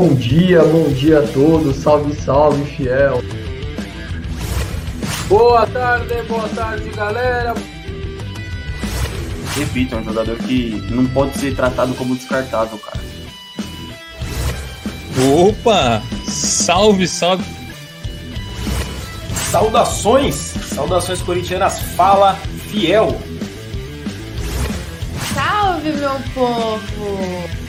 Bom dia, bom dia a todos, salve, salve, fiel. Boa tarde, boa tarde, galera. Repito, é um jogador que não pode ser tratado como descartável, cara. Opa! Salve, salve! Saudações! Saudações corintianas, fala fiel! Salve, meu povo!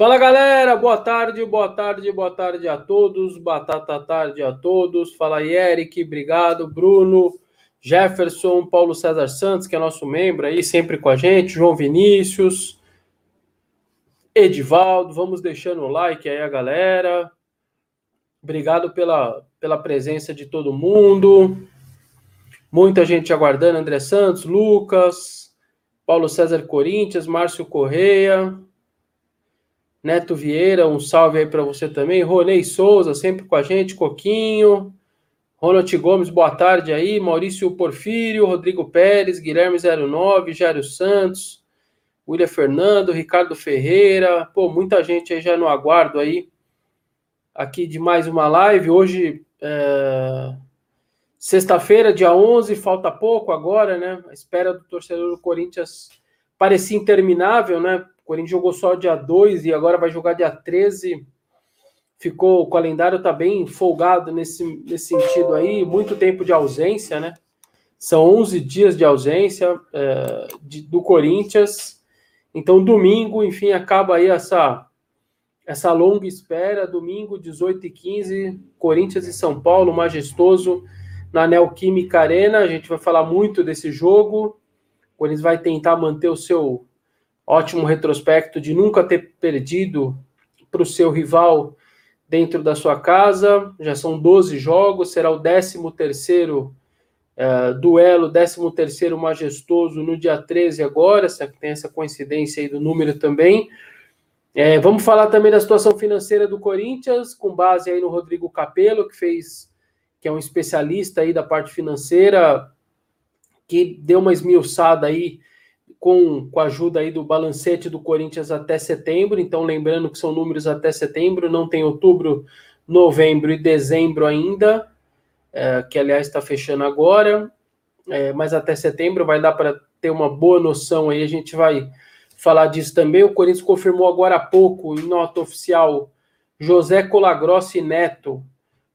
Fala galera, boa tarde, boa tarde, boa tarde a todos, batata tarde a todos. Fala aí, Eric, obrigado, Bruno, Jefferson, Paulo César Santos, que é nosso membro aí, sempre com a gente, João Vinícius, Edivaldo, vamos deixando o like aí a galera. Obrigado pela, pela presença de todo mundo. Muita gente aguardando, André Santos, Lucas, Paulo César Corinthians, Márcio Correia, Neto Vieira, um salve aí para você também. Ronei Souza, sempre com a gente. Coquinho. Ronald Gomes, boa tarde aí. Maurício Porfírio, Rodrigo Pérez, Guilherme 09, Jário Santos, William Fernando, Ricardo Ferreira. Pô, muita gente aí já no aguardo aí. Aqui de mais uma live. Hoje, é... sexta-feira, dia 11, falta pouco agora, né? A espera do torcedor do Corinthians parecia interminável, né? Corinthians jogou só dia 2 e agora vai jogar dia 13. Ficou, o calendário tá bem folgado nesse, nesse sentido aí, muito tempo de ausência, né? São 11 dias de ausência é, de, do Corinthians. Então, domingo, enfim, acaba aí essa, essa longa espera. Domingo, 18 e 15, Corinthians e São Paulo, majestoso, na Neoquímica Arena. A gente vai falar muito desse jogo. O Corinthians vai tentar manter o seu ótimo retrospecto de nunca ter perdido para o seu rival dentro da sua casa. Já são 12 jogos, será o 13 terceiro uh, duelo, 13 terceiro majestoso no dia 13 agora, tem essa coincidência aí do número também. É, vamos falar também da situação financeira do Corinthians, com base aí no Rodrigo Capello, que fez, que é um especialista aí da parte financeira, que deu uma esmiuçada aí com, com a ajuda aí do balancete do Corinthians até setembro. Então, lembrando que são números até setembro, não tem outubro, novembro e dezembro ainda, é, que aliás está fechando agora, é, mas até setembro vai dar para ter uma boa noção aí. A gente vai falar disso também. O Corinthians confirmou agora há pouco, em nota oficial, José Colagrossi Neto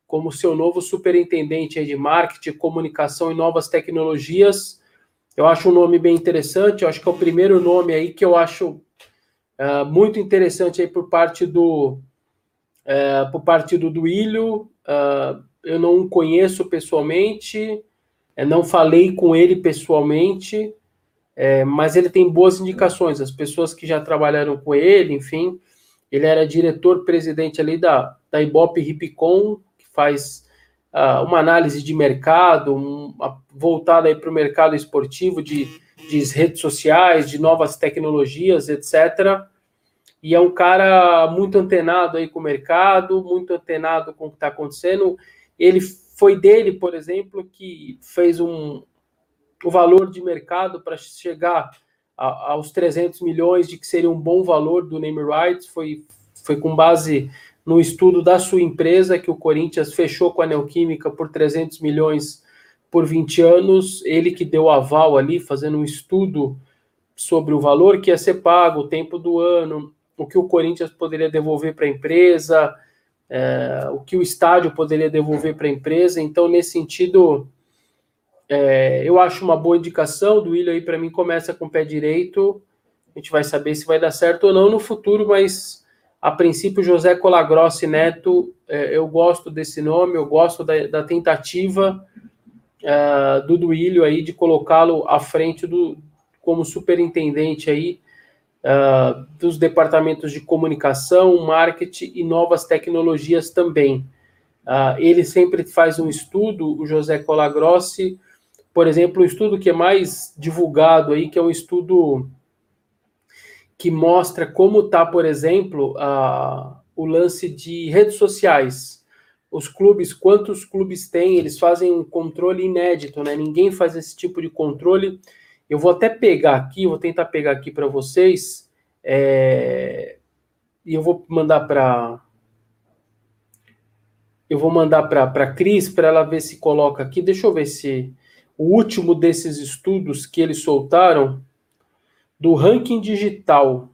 como seu novo superintendente de marketing, comunicação e novas tecnologias eu acho um nome bem interessante, eu acho que é o primeiro nome aí que eu acho uh, muito interessante aí por parte do uh, por parte do Duílio. Uh, eu não conheço pessoalmente, não falei com ele pessoalmente, mas ele tem boas indicações. As pessoas que já trabalharam com ele, enfim, ele era diretor-presidente ali da, da Ibope Ripcom, que faz uma análise de mercado, um, voltada para o mercado esportivo, de, de redes sociais, de novas tecnologias, etc. E é um cara muito antenado aí com o mercado, muito antenado com o que está acontecendo. Ele foi dele, por exemplo, que fez um, o valor de mercado para chegar a, aos 300 milhões, de que seria um bom valor do name rights, foi, foi com base no estudo da sua empresa, que o Corinthians fechou com a Neoquímica por 300 milhões por 20 anos, ele que deu aval ali, fazendo um estudo sobre o valor que ia ser pago, o tempo do ano, o que o Corinthians poderia devolver para a empresa, é, o que o estádio poderia devolver para a empresa. Então, nesse sentido, é, eu acho uma boa indicação. Do Willian aí, para mim, começa com o pé direito. A gente vai saber se vai dar certo ou não no futuro, mas a princípio, José Colagrossi Neto, é, eu gosto desse nome, eu gosto da, da tentativa é, do Duílio aí de colocá-lo à frente do como superintendente aí é, dos departamentos de comunicação, marketing e novas tecnologias também. Uh, ele sempre faz um estudo, o José Colagrossi, por exemplo, o estudo que é mais divulgado aí, que é um estudo que mostra como está, por exemplo, a, o lance de redes sociais. os clubes, quantos clubes têm, eles fazem um controle inédito, né? Ninguém faz esse tipo de controle. Eu vou até pegar aqui, vou tentar pegar aqui para vocês, é, e eu vou mandar para eu vou mandar para a Cris para ela ver se coloca aqui. Deixa eu ver se o último desses estudos que eles soltaram do ranking digital.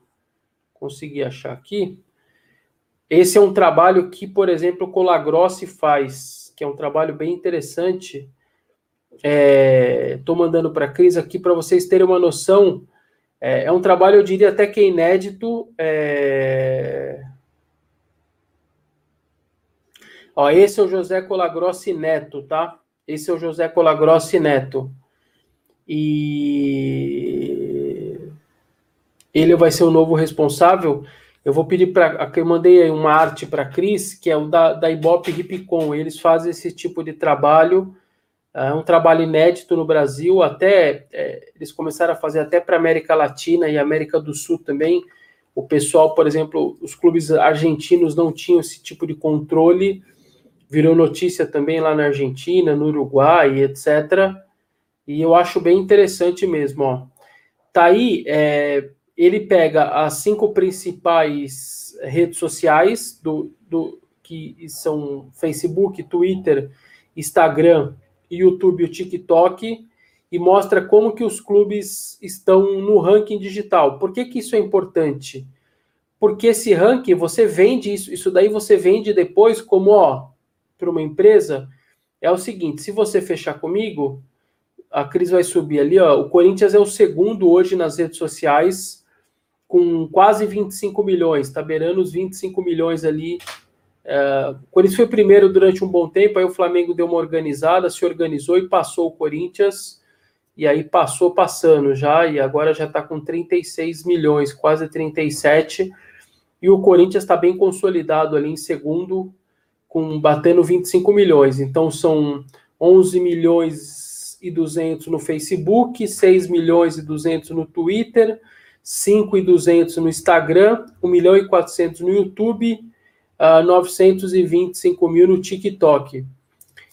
Consegui achar aqui. Esse é um trabalho que, por exemplo, o Colagrossi faz, que é um trabalho bem interessante. Estou é, mandando para a Cris aqui para vocês terem uma noção. É, é, um trabalho, eu diria até que é inédito. É... Ó, esse é o José Colagrossi Neto, tá? Esse é o José Colagrossi Neto. E ele vai ser o novo responsável eu vou pedir para. Eu mandei uma arte para a Cris, que é o da, da Ibope Ripcom. Eles fazem esse tipo de trabalho. É um trabalho inédito no Brasil, até é, eles começaram a fazer até para América Latina e América do Sul também. O pessoal, por exemplo, os clubes argentinos não tinham esse tipo de controle, virou notícia também lá na Argentina, no Uruguai, etc. E eu acho bem interessante mesmo, ó. Tá aí, é, ele pega as cinco principais redes sociais do, do que são Facebook, Twitter, Instagram, YouTube e TikTok e mostra como que os clubes estão no ranking digital. Por que, que isso é importante? Porque esse ranking você vende isso, isso daí você vende depois como ó para uma empresa é o seguinte: se você fechar comigo, a Cris vai subir ali, ó. O Corinthians é o segundo hoje nas redes sociais com quase 25 milhões, está beirando os 25 milhões ali. É, o Corinthians foi primeiro durante um bom tempo, aí o Flamengo deu uma organizada, se organizou e passou o Corinthians, e aí passou passando já, e agora já está com 36 milhões, quase 37, e o Corinthians está bem consolidado ali em segundo, com batendo 25 milhões. Então são 11 milhões e 200 no Facebook, 6 milhões e 200 no Twitter, 5,200 no Instagram, 1 milhão e 400 no YouTube, uh, 925 mil no TikTok.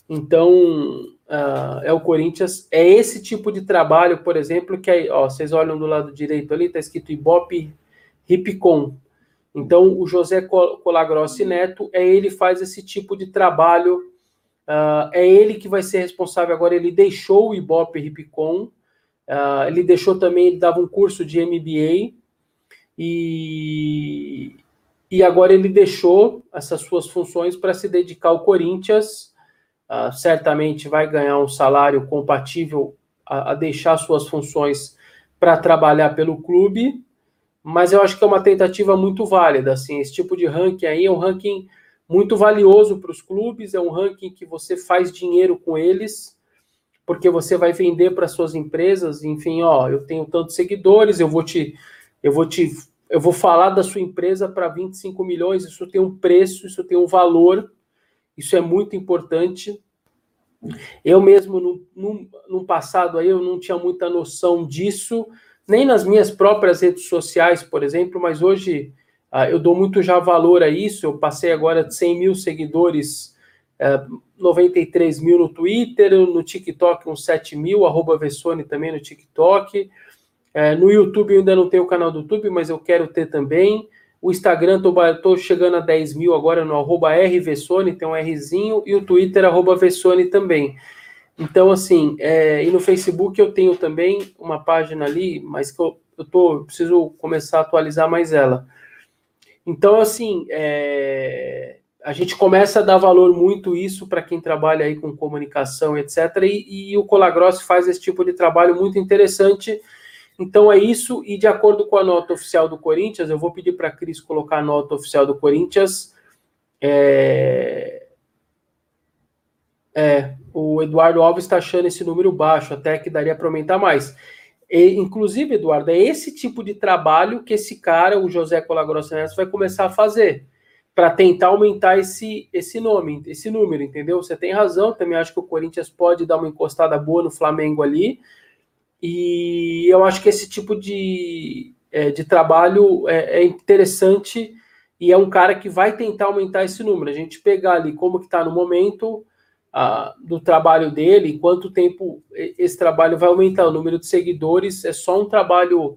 Então, uh, é o Corinthians. É esse tipo de trabalho, por exemplo, que aí, ó, vocês olham do lado direito ali, está escrito Ibope Hipcom. Então, o José Colagrossi Neto, é ele faz esse tipo de trabalho, uh, é ele que vai ser responsável agora, ele deixou o Ibope Hipcom, Uh, ele deixou também, ele dava um curso de MBA e, e agora ele deixou essas suas funções para se dedicar ao Corinthians. Uh, certamente vai ganhar um salário compatível a, a deixar suas funções para trabalhar pelo clube, mas eu acho que é uma tentativa muito válida. Assim, esse tipo de ranking aí é um ranking muito valioso para os clubes, é um ranking que você faz dinheiro com eles porque você vai vender para suas empresas, enfim, ó, eu tenho tantos seguidores, eu vou te eu vou te eu vou falar da sua empresa para 25 milhões, isso tem um preço, isso tem um valor, isso é muito importante. Eu mesmo, no, no, no passado, aí, eu não tinha muita noção disso, nem nas minhas próprias redes sociais, por exemplo, mas hoje ah, eu dou muito já valor a isso. Eu passei agora de 100 mil seguidores é, 93 mil no Twitter, no TikTok uns 7 mil, arroba Vessone também no TikTok. É, no YouTube eu ainda não tenho o canal do YouTube, mas eu quero ter também. O Instagram, estou chegando a 10 mil agora no arroba RVessone, tem um Rzinho, e o Twitter, arroba Vessone também. Então, assim, é, e no Facebook eu tenho também uma página ali, mas que eu, eu, tô, eu preciso começar a atualizar mais ela. Então, assim, é, a gente começa a dar valor muito isso para quem trabalha aí com comunicação, etc. E, e o Colagross faz esse tipo de trabalho muito interessante. Então é isso, e de acordo com a nota oficial do Corinthians, eu vou pedir para a Cris colocar a nota oficial do Corinthians. É... é o Eduardo Alves está achando esse número baixo, até que daria para aumentar mais. E, inclusive, Eduardo, é esse tipo de trabalho que esse cara, o José Colagross vai começar a fazer para tentar aumentar esse, esse nome, esse número, entendeu? Você tem razão, também acho que o Corinthians pode dar uma encostada boa no Flamengo ali. E eu acho que esse tipo de, é, de trabalho é, é interessante e é um cara que vai tentar aumentar esse número. A gente pegar ali como que está no momento ah, do trabalho dele, quanto tempo esse trabalho vai aumentar o número de seguidores, é só um trabalho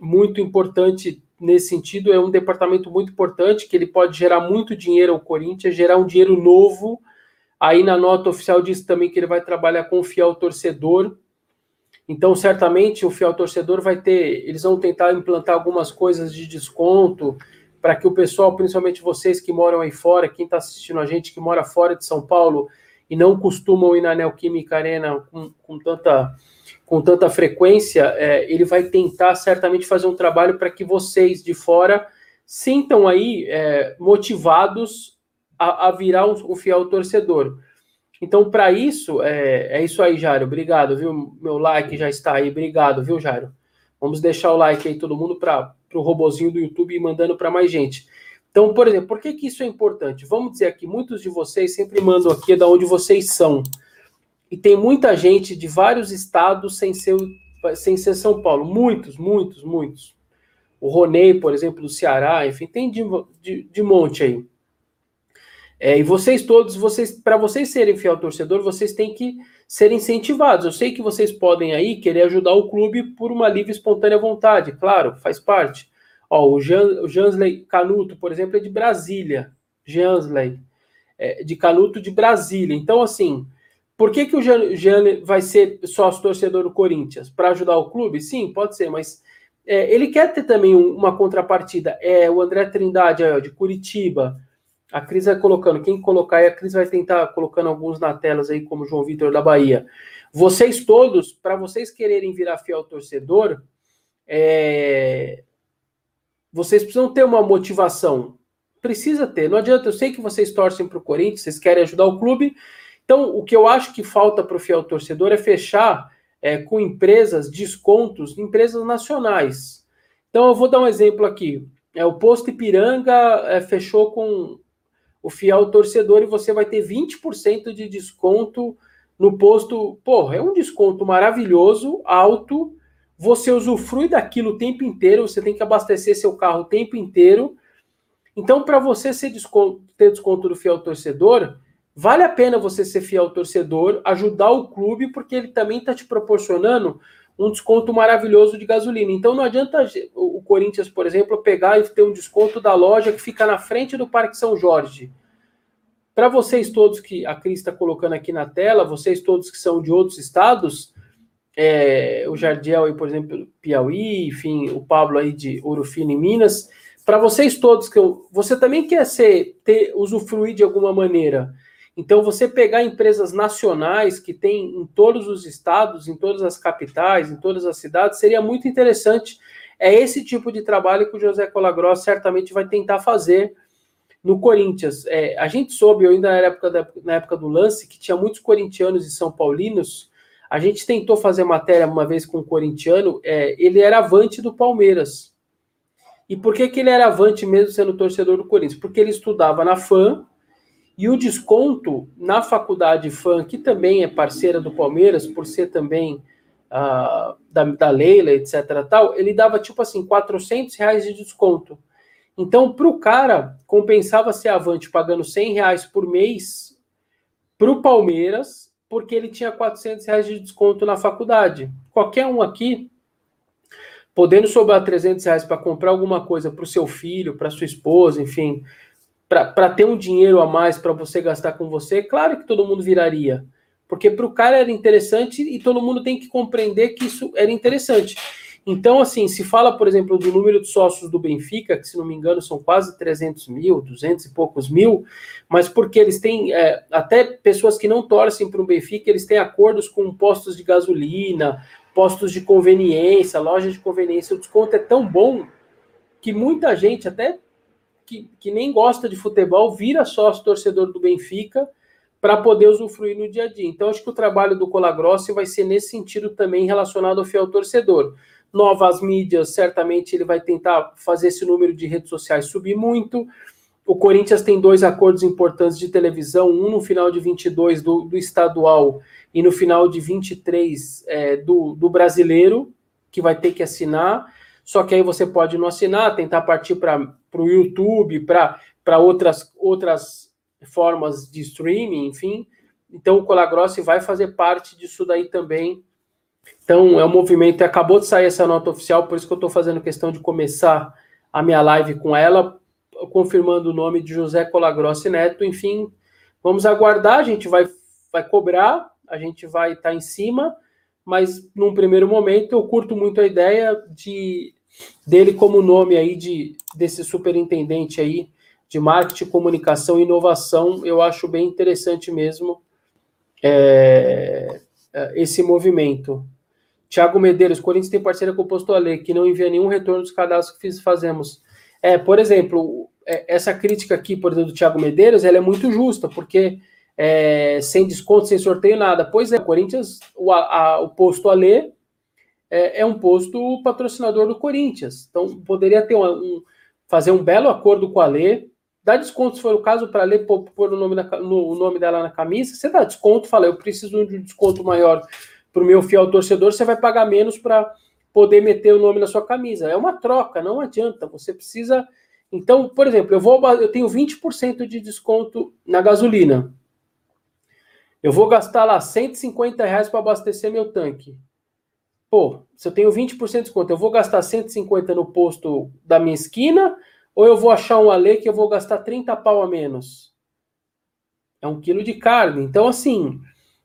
muito importante nesse sentido, é um departamento muito importante que ele pode gerar muito dinheiro ao Corinthians, gerar um dinheiro novo. Aí na nota oficial diz também que ele vai trabalhar com o fiel torcedor. Então, certamente o fiel torcedor vai ter, eles vão tentar implantar algumas coisas de desconto para que o pessoal, principalmente vocês que moram aí fora, quem está assistindo a gente que mora fora de São Paulo e não costumam ir na Neoquímica Arena com, com tanta com tanta frequência, é, ele vai tentar certamente fazer um trabalho para que vocês de fora sintam aí é, motivados a, a virar um, um, fiel torcedor. Então, para isso, é, é, isso aí, Jairo. Obrigado, viu? Meu like já está aí. Obrigado, viu, Jairo? Vamos deixar o like aí, todo mundo, para o robozinho do YouTube e mandando para mais gente. Então, por exemplo, por que, que isso é importante? Vamos dizer aqui, muitos de vocês sempre mandam aqui da onde vocês são e tem muita gente de vários estados sem ser, sem ser São Paulo. Muitos, muitos, muitos. O Ronei, por exemplo, do Ceará, enfim, tem de, de, de monte aí. É, e vocês todos, vocês, para vocês serem fiel torcedor, vocês têm que ser incentivados. Eu sei que vocês podem aí querer ajudar o clube por uma livre espontânea vontade, claro, faz parte. Ó, o, o Jansley Canuto, por exemplo, é de Brasília. Jansley, é, de Canuto de Brasília. Então, assim, por que, que o Jean vai ser sócio torcedor do Corinthians? Para ajudar o clube? Sim, pode ser, mas é, ele quer ter também uma contrapartida. É o André Trindade é, de Curitiba. A Cris vai colocando, quem colocar aí, a Cris vai tentar colocando alguns na telas aí, como João Vitor da Bahia. Vocês todos, para vocês quererem virar fiel torcedor, é, vocês precisam ter uma motivação. Precisa ter. Não adianta, eu sei que vocês torcem para o Corinthians, vocês querem ajudar o clube, então, o que eu acho que falta para o fiel torcedor é fechar é, com empresas descontos, empresas nacionais. Então, eu vou dar um exemplo aqui. É, o Posto Ipiranga é, fechou com o fiel torcedor e você vai ter 20% de desconto no posto. Porra, é um desconto maravilhoso, alto. Você usufrui daquilo o tempo inteiro, você tem que abastecer seu carro o tempo inteiro. Então, para você desconto, ter desconto do fiel torcedor, Vale a pena você ser fiel torcedor, ajudar o clube, porque ele também está te proporcionando um desconto maravilhoso de gasolina. Então não adianta o Corinthians, por exemplo, pegar e ter um desconto da loja que fica na frente do Parque São Jorge. Para vocês todos que a Cris está colocando aqui na tela, vocês todos que são de outros estados, é, o Jardiel aí, por exemplo, Piauí, enfim, o Pablo aí de Ouro Fino em Minas, para vocês todos que eu, você também quer ser ter usufruir de alguma maneira então, você pegar empresas nacionais que tem em todos os estados, em todas as capitais, em todas as cidades, seria muito interessante. É esse tipo de trabalho que o José Colagross certamente vai tentar fazer no Corinthians. É, a gente soube, eu ainda na época, da, na época do lance, que tinha muitos corintianos e são paulinos. A gente tentou fazer matéria uma vez com um corintiano, é, ele era avante do Palmeiras. E por que, que ele era avante mesmo sendo torcedor do Corinthians? Porque ele estudava na FAM, e o desconto na faculdade FAM, que também é parceira do Palmeiras, por ser também uh, da, da Leila, etc. tal, ele dava tipo assim, 400 reais de desconto. Então, para o cara, compensava ser avante pagando 100 reais por mês para o Palmeiras, porque ele tinha 400 reais de desconto na faculdade. Qualquer um aqui, podendo sobrar 300 reais para comprar alguma coisa para o seu filho, para sua esposa, enfim, para ter um dinheiro a mais para você gastar com você, claro que todo mundo viraria. Porque para o cara era interessante e todo mundo tem que compreender que isso era interessante. Então, assim, se fala, por exemplo, do número de sócios do Benfica, que se não me engano são quase 300 mil, 200 e poucos mil, mas porque eles têm, é, até pessoas que não torcem para o Benfica, eles têm acordos com postos de gasolina, postos de conveniência, lojas de conveniência, o desconto é tão bom que muita gente, até que, que nem gosta de futebol vira sócio torcedor do Benfica para poder usufruir no dia a dia. Então, acho que o trabalho do Colagrossi vai ser nesse sentido também relacionado ao fiel torcedor. Novas mídias, certamente ele vai tentar fazer esse número de redes sociais subir muito. O Corinthians tem dois acordos importantes de televisão, um no final de 22 do, do estadual e no final de 23 é, do, do brasileiro, que vai ter que assinar. Só que aí você pode não assinar, tentar partir para o YouTube, para outras, outras formas de streaming, enfim. Então o Colagrossi vai fazer parte disso daí também. Então é um movimento, acabou de sair essa nota oficial, por isso que eu estou fazendo questão de começar a minha live com ela, confirmando o nome de José Colagrossi Neto. Enfim, vamos aguardar, a gente vai, vai cobrar, a gente vai estar tá em cima, mas num primeiro momento eu curto muito a ideia de dele como nome aí de desse superintendente aí de marketing, comunicação e inovação. Eu acho bem interessante mesmo é, é esse movimento. Tiago Medeiros, Corinthians tem parceira com o Posto Ale, que não envia nenhum retorno dos cadastros que fazemos. É, por exemplo, é, essa crítica aqui, por exemplo, do Tiago Medeiros, ela é muito justa, porque é, sem desconto, sem sorteio, nada. Pois é, o Corinthians, o, a, o posto Ale é, é, um posto patrocinador do Corinthians. Então, poderia ter um, um, fazer um belo acordo com a Ale, dar desconto, se for o caso, para a Ale pôr, pôr o, nome na, no, o nome dela na camisa. Você dá desconto, fala, eu preciso de um desconto maior para o meu fiel torcedor, você vai pagar menos para poder meter o nome na sua camisa. É uma troca, não adianta. Você precisa. Então, por exemplo, eu vou eu tenho 20% de desconto na gasolina. Eu vou gastar lá 150 reais para abastecer meu tanque. Pô, se eu tenho 20% de desconto, eu vou gastar 150 no posto da minha esquina ou eu vou achar um alê que eu vou gastar 30 pau a menos? É um quilo de carne. Então, assim,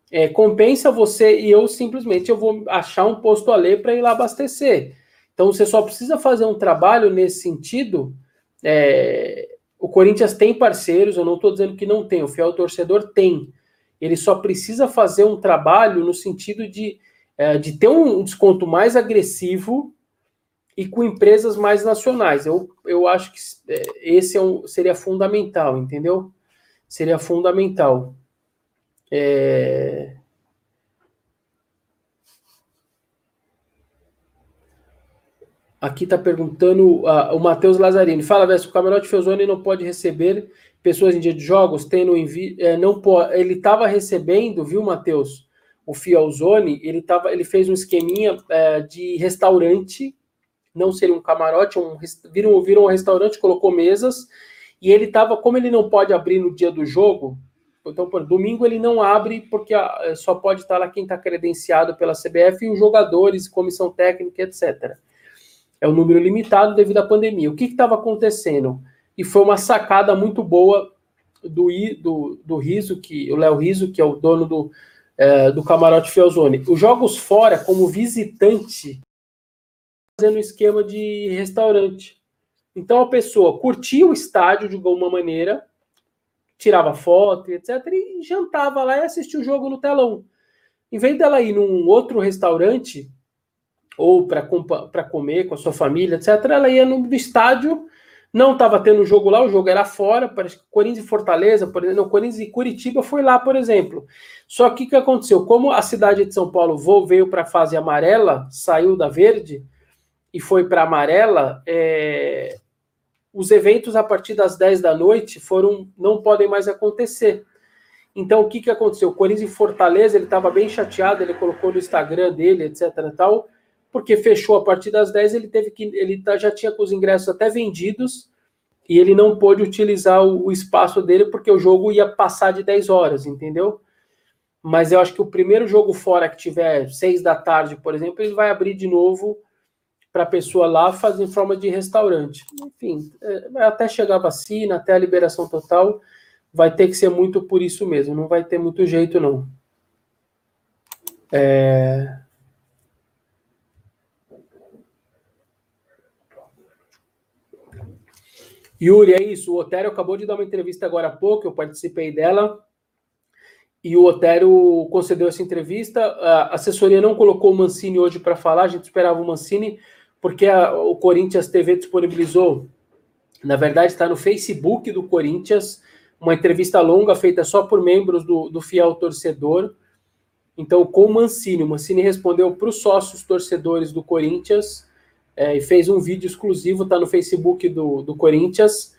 é, compensa você e eu simplesmente eu vou achar um posto alê para ir lá abastecer. Então, você só precisa fazer um trabalho nesse sentido. É, o Corinthians tem parceiros, eu não estou dizendo que não tem, o fiel torcedor tem ele só precisa fazer um trabalho no sentido de, é, de ter um desconto mais agressivo e com empresas mais nacionais. Eu, eu acho que é, esse é um, seria fundamental, entendeu? Seria fundamental. É... Aqui está perguntando uh, o Matheus Lazzarini. Fala, Veste, o camarote Felzone não pode receber pessoas em dia de jogos tendo envio, é, não ele estava recebendo, viu, Matheus? O Fialzone, ele tava, ele fez um esqueminha é, de restaurante, não seria um camarote, um, viram, viram um restaurante, colocou mesas, e ele estava, como ele não pode abrir no dia do jogo, então, por domingo ele não abre porque a, só pode estar lá quem está credenciado pela CBF e os jogadores, comissão técnica, etc. É um número limitado devido à pandemia. O que estava acontecendo? E foi uma sacada muito boa do, do, do que o Léo Riso, que é o dono do, é, do camarote Fielzone. Os jogos fora, como visitante, fazendo um esquema de restaurante. Então a pessoa curtia o estádio de alguma maneira, tirava foto, etc., e jantava lá e assistia o jogo no telão. Em vez dela ir num outro restaurante, ou para comer com a sua família, etc., ela ia no estádio não estava tendo jogo lá, o jogo era fora, parece que Corinthians e Fortaleza, por exemplo, não, Corinthians e Curitiba foi lá, por exemplo. Só que o que aconteceu? Como a cidade de São Paulo veio para a fase amarela, saiu da verde e foi para amarela, é... os eventos a partir das 10 da noite foram não podem mais acontecer. Então, o que, que aconteceu? O Corinthians e Fortaleza, ele estava bem chateado, ele colocou no Instagram dele, etc. tal, porque fechou a partir das 10, ele teve que. Ele tá, já tinha os ingressos até vendidos e ele não pôde utilizar o, o, espaço dele porque o jogo ia passar de 10 horas, entendeu? Mas eu acho que o primeiro jogo fora que tiver 6 da tarde, por exemplo, ele vai abrir de novo para a pessoa lá fazer em forma de restaurante. Enfim, é, até chegar a vacina, até a liberação total, vai ter que ser muito por isso mesmo, não vai ter muito jeito, não. É... Yuri, é isso. O Otério acabou de dar uma entrevista agora há pouco, eu participei dela. E o Otério concedeu essa entrevista. A assessoria não colocou o Mancini hoje para falar, a gente esperava o Mancini, porque a, o Corinthians TV disponibilizou, na verdade, está no Facebook do Corinthians, uma entrevista longa feita só por membros do, do fiel torcedor. Então, com o Mancini, o Mancini respondeu para os sócios torcedores do Corinthians é, e fez um vídeo exclusivo, está no Facebook do, do Corinthians.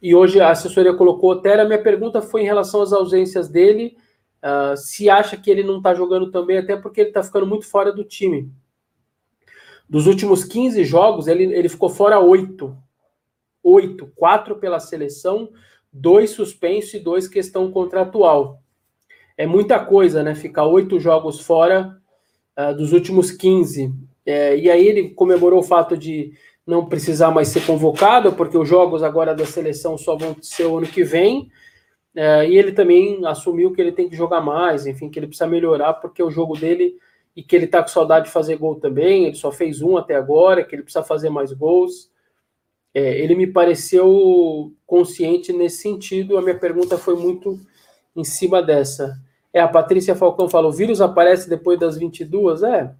E hoje a assessoria colocou Otero. A minha pergunta foi em relação às ausências dele. Uh, se acha que ele não está jogando também, até porque ele está ficando muito fora do time. Dos últimos 15 jogos, ele, ele ficou fora 8. 8. 4 pela seleção, dois suspensos e dois questão contratual. É muita coisa, né? Ficar oito jogos fora uh, dos últimos 15. É, e aí ele comemorou o fato de não precisar mais ser convocado, porque os jogos agora da seleção só vão ser o ano que vem. É, e ele também assumiu que ele tem que jogar mais, enfim, que ele precisa melhorar, porque o jogo dele e que ele tá com saudade de fazer gol também, ele só fez um até agora, que ele precisa fazer mais gols. É, ele me pareceu consciente nesse sentido, a minha pergunta foi muito em cima dessa. É, a Patrícia Falcão falou, o vírus aparece depois das 22? É,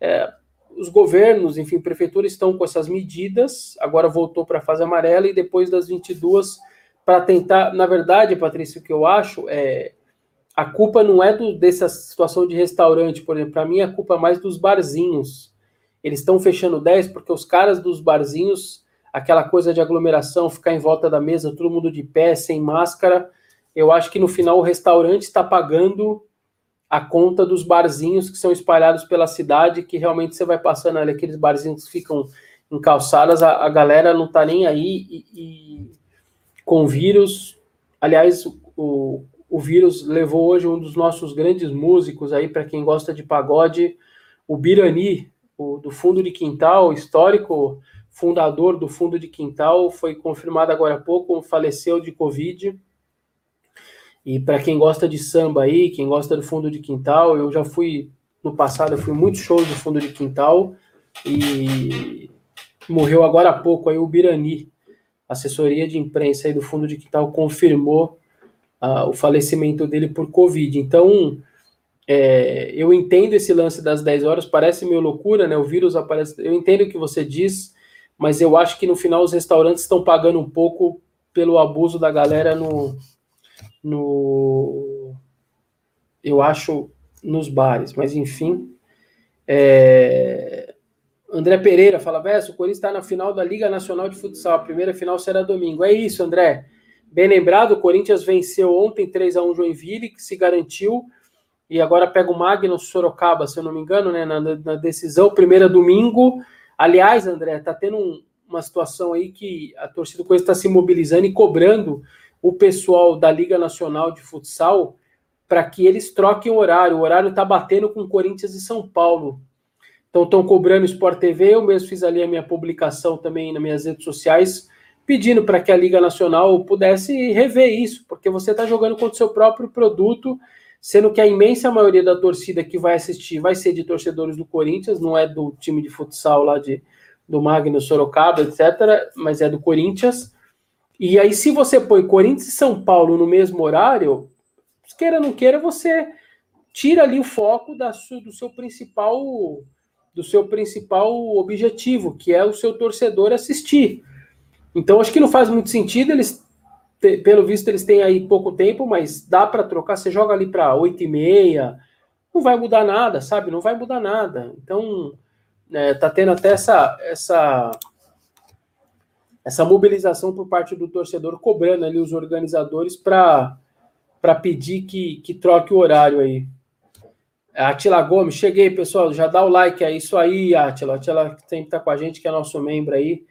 é os governos, enfim, prefeitura estão com essas medidas, agora voltou para a fase amarela e depois das 22 para tentar, na verdade, Patrícia, o que eu acho é a culpa não é do, dessa situação de restaurante, por exemplo, para mim a culpa é mais dos barzinhos. Eles estão fechando 10 porque os caras dos barzinhos, aquela coisa de aglomeração, ficar em volta da mesa, todo mundo de pé, sem máscara, eu acho que no final o restaurante está pagando a conta dos barzinhos que são espalhados pela cidade, que realmente você vai passando ali, aqueles barzinhos que ficam em calçadas, a, a galera não está nem aí e, e, com vírus. Aliás, o, o vírus levou hoje um dos nossos grandes músicos aí, para quem gosta de pagode, o Birani, o, do Fundo de Quintal, histórico fundador do Fundo de Quintal, foi confirmado agora há pouco, faleceu de Covid. E para quem gosta de samba aí, quem gosta do Fundo de Quintal, eu já fui, no passado, eu fui muitos shows do Fundo de Quintal e morreu agora há pouco aí o Birani, assessoria de imprensa aí do Fundo de Quintal confirmou uh, o falecimento dele por Covid. Então, é, eu entendo esse lance das 10 horas, parece meio loucura, né? O vírus aparece. Eu entendo o que você diz, mas eu acho que no final os restaurantes estão pagando um pouco pelo abuso da galera no. No eu acho nos bares, mas enfim. É, André Pereira fala, Verso, o Corinthians está na final da Liga Nacional de Futsal. A primeira final será domingo. É isso, André. Bem lembrado, o Corinthians venceu ontem 3 a 1 Joinville, que se garantiu, e agora pega o Magno Sorocaba, se eu não me engano, né, na, na decisão, primeira domingo. Aliás, André, tá tendo um, uma situação aí que a torcida do Corinthians está se mobilizando e cobrando o pessoal da Liga Nacional de Futsal para que eles troquem o horário. O horário está batendo com Corinthians e São Paulo. Então estão cobrando Sport TV, eu mesmo fiz ali a minha publicação também nas minhas redes sociais, pedindo para que a Liga Nacional pudesse rever isso, porque você está jogando contra o seu próprio produto, sendo que a imensa maioria da torcida que vai assistir vai ser de torcedores do Corinthians, não é do time de futsal lá de, do Magno Sorocaba, etc., mas é do Corinthians. E aí, se você põe Corinthians e São Paulo no mesmo horário, queira ou não queira, você tira ali o foco da, do seu principal do seu principal objetivo, que é o seu torcedor assistir. Então, acho que não faz muito sentido. Eles, pelo visto, eles têm aí pouco tempo, mas dá para trocar. Você joga ali para 8 e meia, não vai mudar nada, sabe? Não vai mudar nada. Então, é, tá tendo até essa, essa, essa mobilização por parte do torcedor, cobrando ali os organizadores para pedir que, que troque o horário aí. Atila Gomes, cheguei, pessoal. Já dá o like, é isso aí, Atila. Atila sempre está com a gente, que é nosso membro aí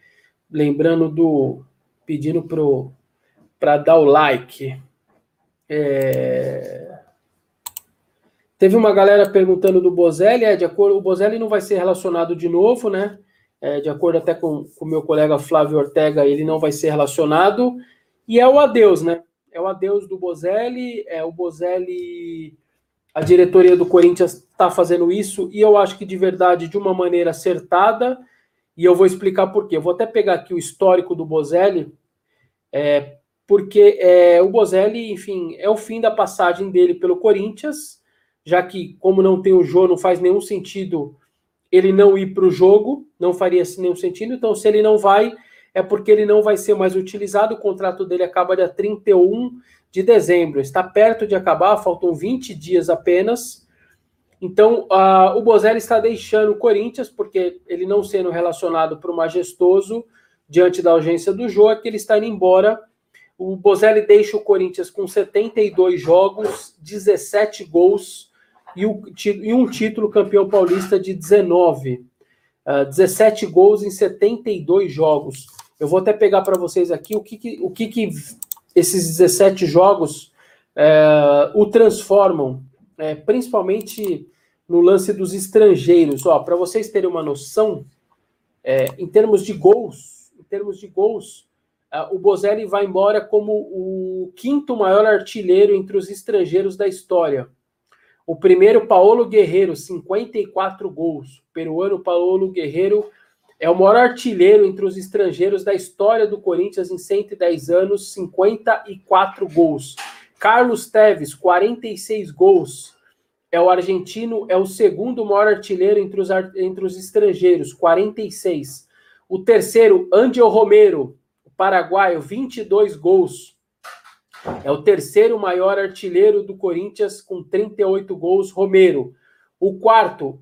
lembrando do. pedindo para dar o like. É... Teve uma galera perguntando do Bozelli, é, de acordo, o Bozelli não vai ser relacionado de novo, né? É, de acordo até com o meu colega Flávio Ortega, ele não vai ser relacionado. E é o adeus, né? É o adeus do Bozelli, é o Bozelli. A diretoria do Corinthians está fazendo isso, e eu acho que de verdade, de uma maneira acertada, e eu vou explicar por quê. Eu vou até pegar aqui o histórico do Bozelli, é, porque é, o Bozelli, enfim, é o fim da passagem dele pelo Corinthians, já que, como não tem o jogo, não faz nenhum sentido ele não ir para o jogo, não faria nenhum sentido. Então, se ele não vai, é porque ele não vai ser mais utilizado. O contrato dele acaba dia 31 de dezembro. Está perto de acabar, faltam 20 dias apenas. Então, uh, o Bozelli está deixando o Corinthians, porque ele não sendo relacionado para o majestoso diante da urgência do jogo, é que ele está indo embora. O Bozelli deixa o Corinthians com 72 jogos, 17 gols e, o, e um título campeão paulista de 19. Uh, Uh, 17 gols em 72 jogos. Eu vou até pegar para vocês aqui o que, que o que, que esses 17 jogos é, o transformam, é, principalmente no lance dos estrangeiros. Para vocês terem uma noção, é, em termos de gols, em termos de gols, o Bozelli vai embora como o quinto maior artilheiro entre os estrangeiros da história. O primeiro, Paulo Guerreiro, 54 gols. Peruano Paulo Guerreiro é o maior artilheiro entre os estrangeiros da história do Corinthians em 110 anos, 54 gols. Carlos Teves, 46 gols. É o argentino, é o segundo maior artilheiro entre os, entre os estrangeiros, 46. O terceiro, Angel Romero, paraguaio, 22 gols. É o terceiro maior artilheiro do Corinthians, com 38 gols, Romero. O quarto,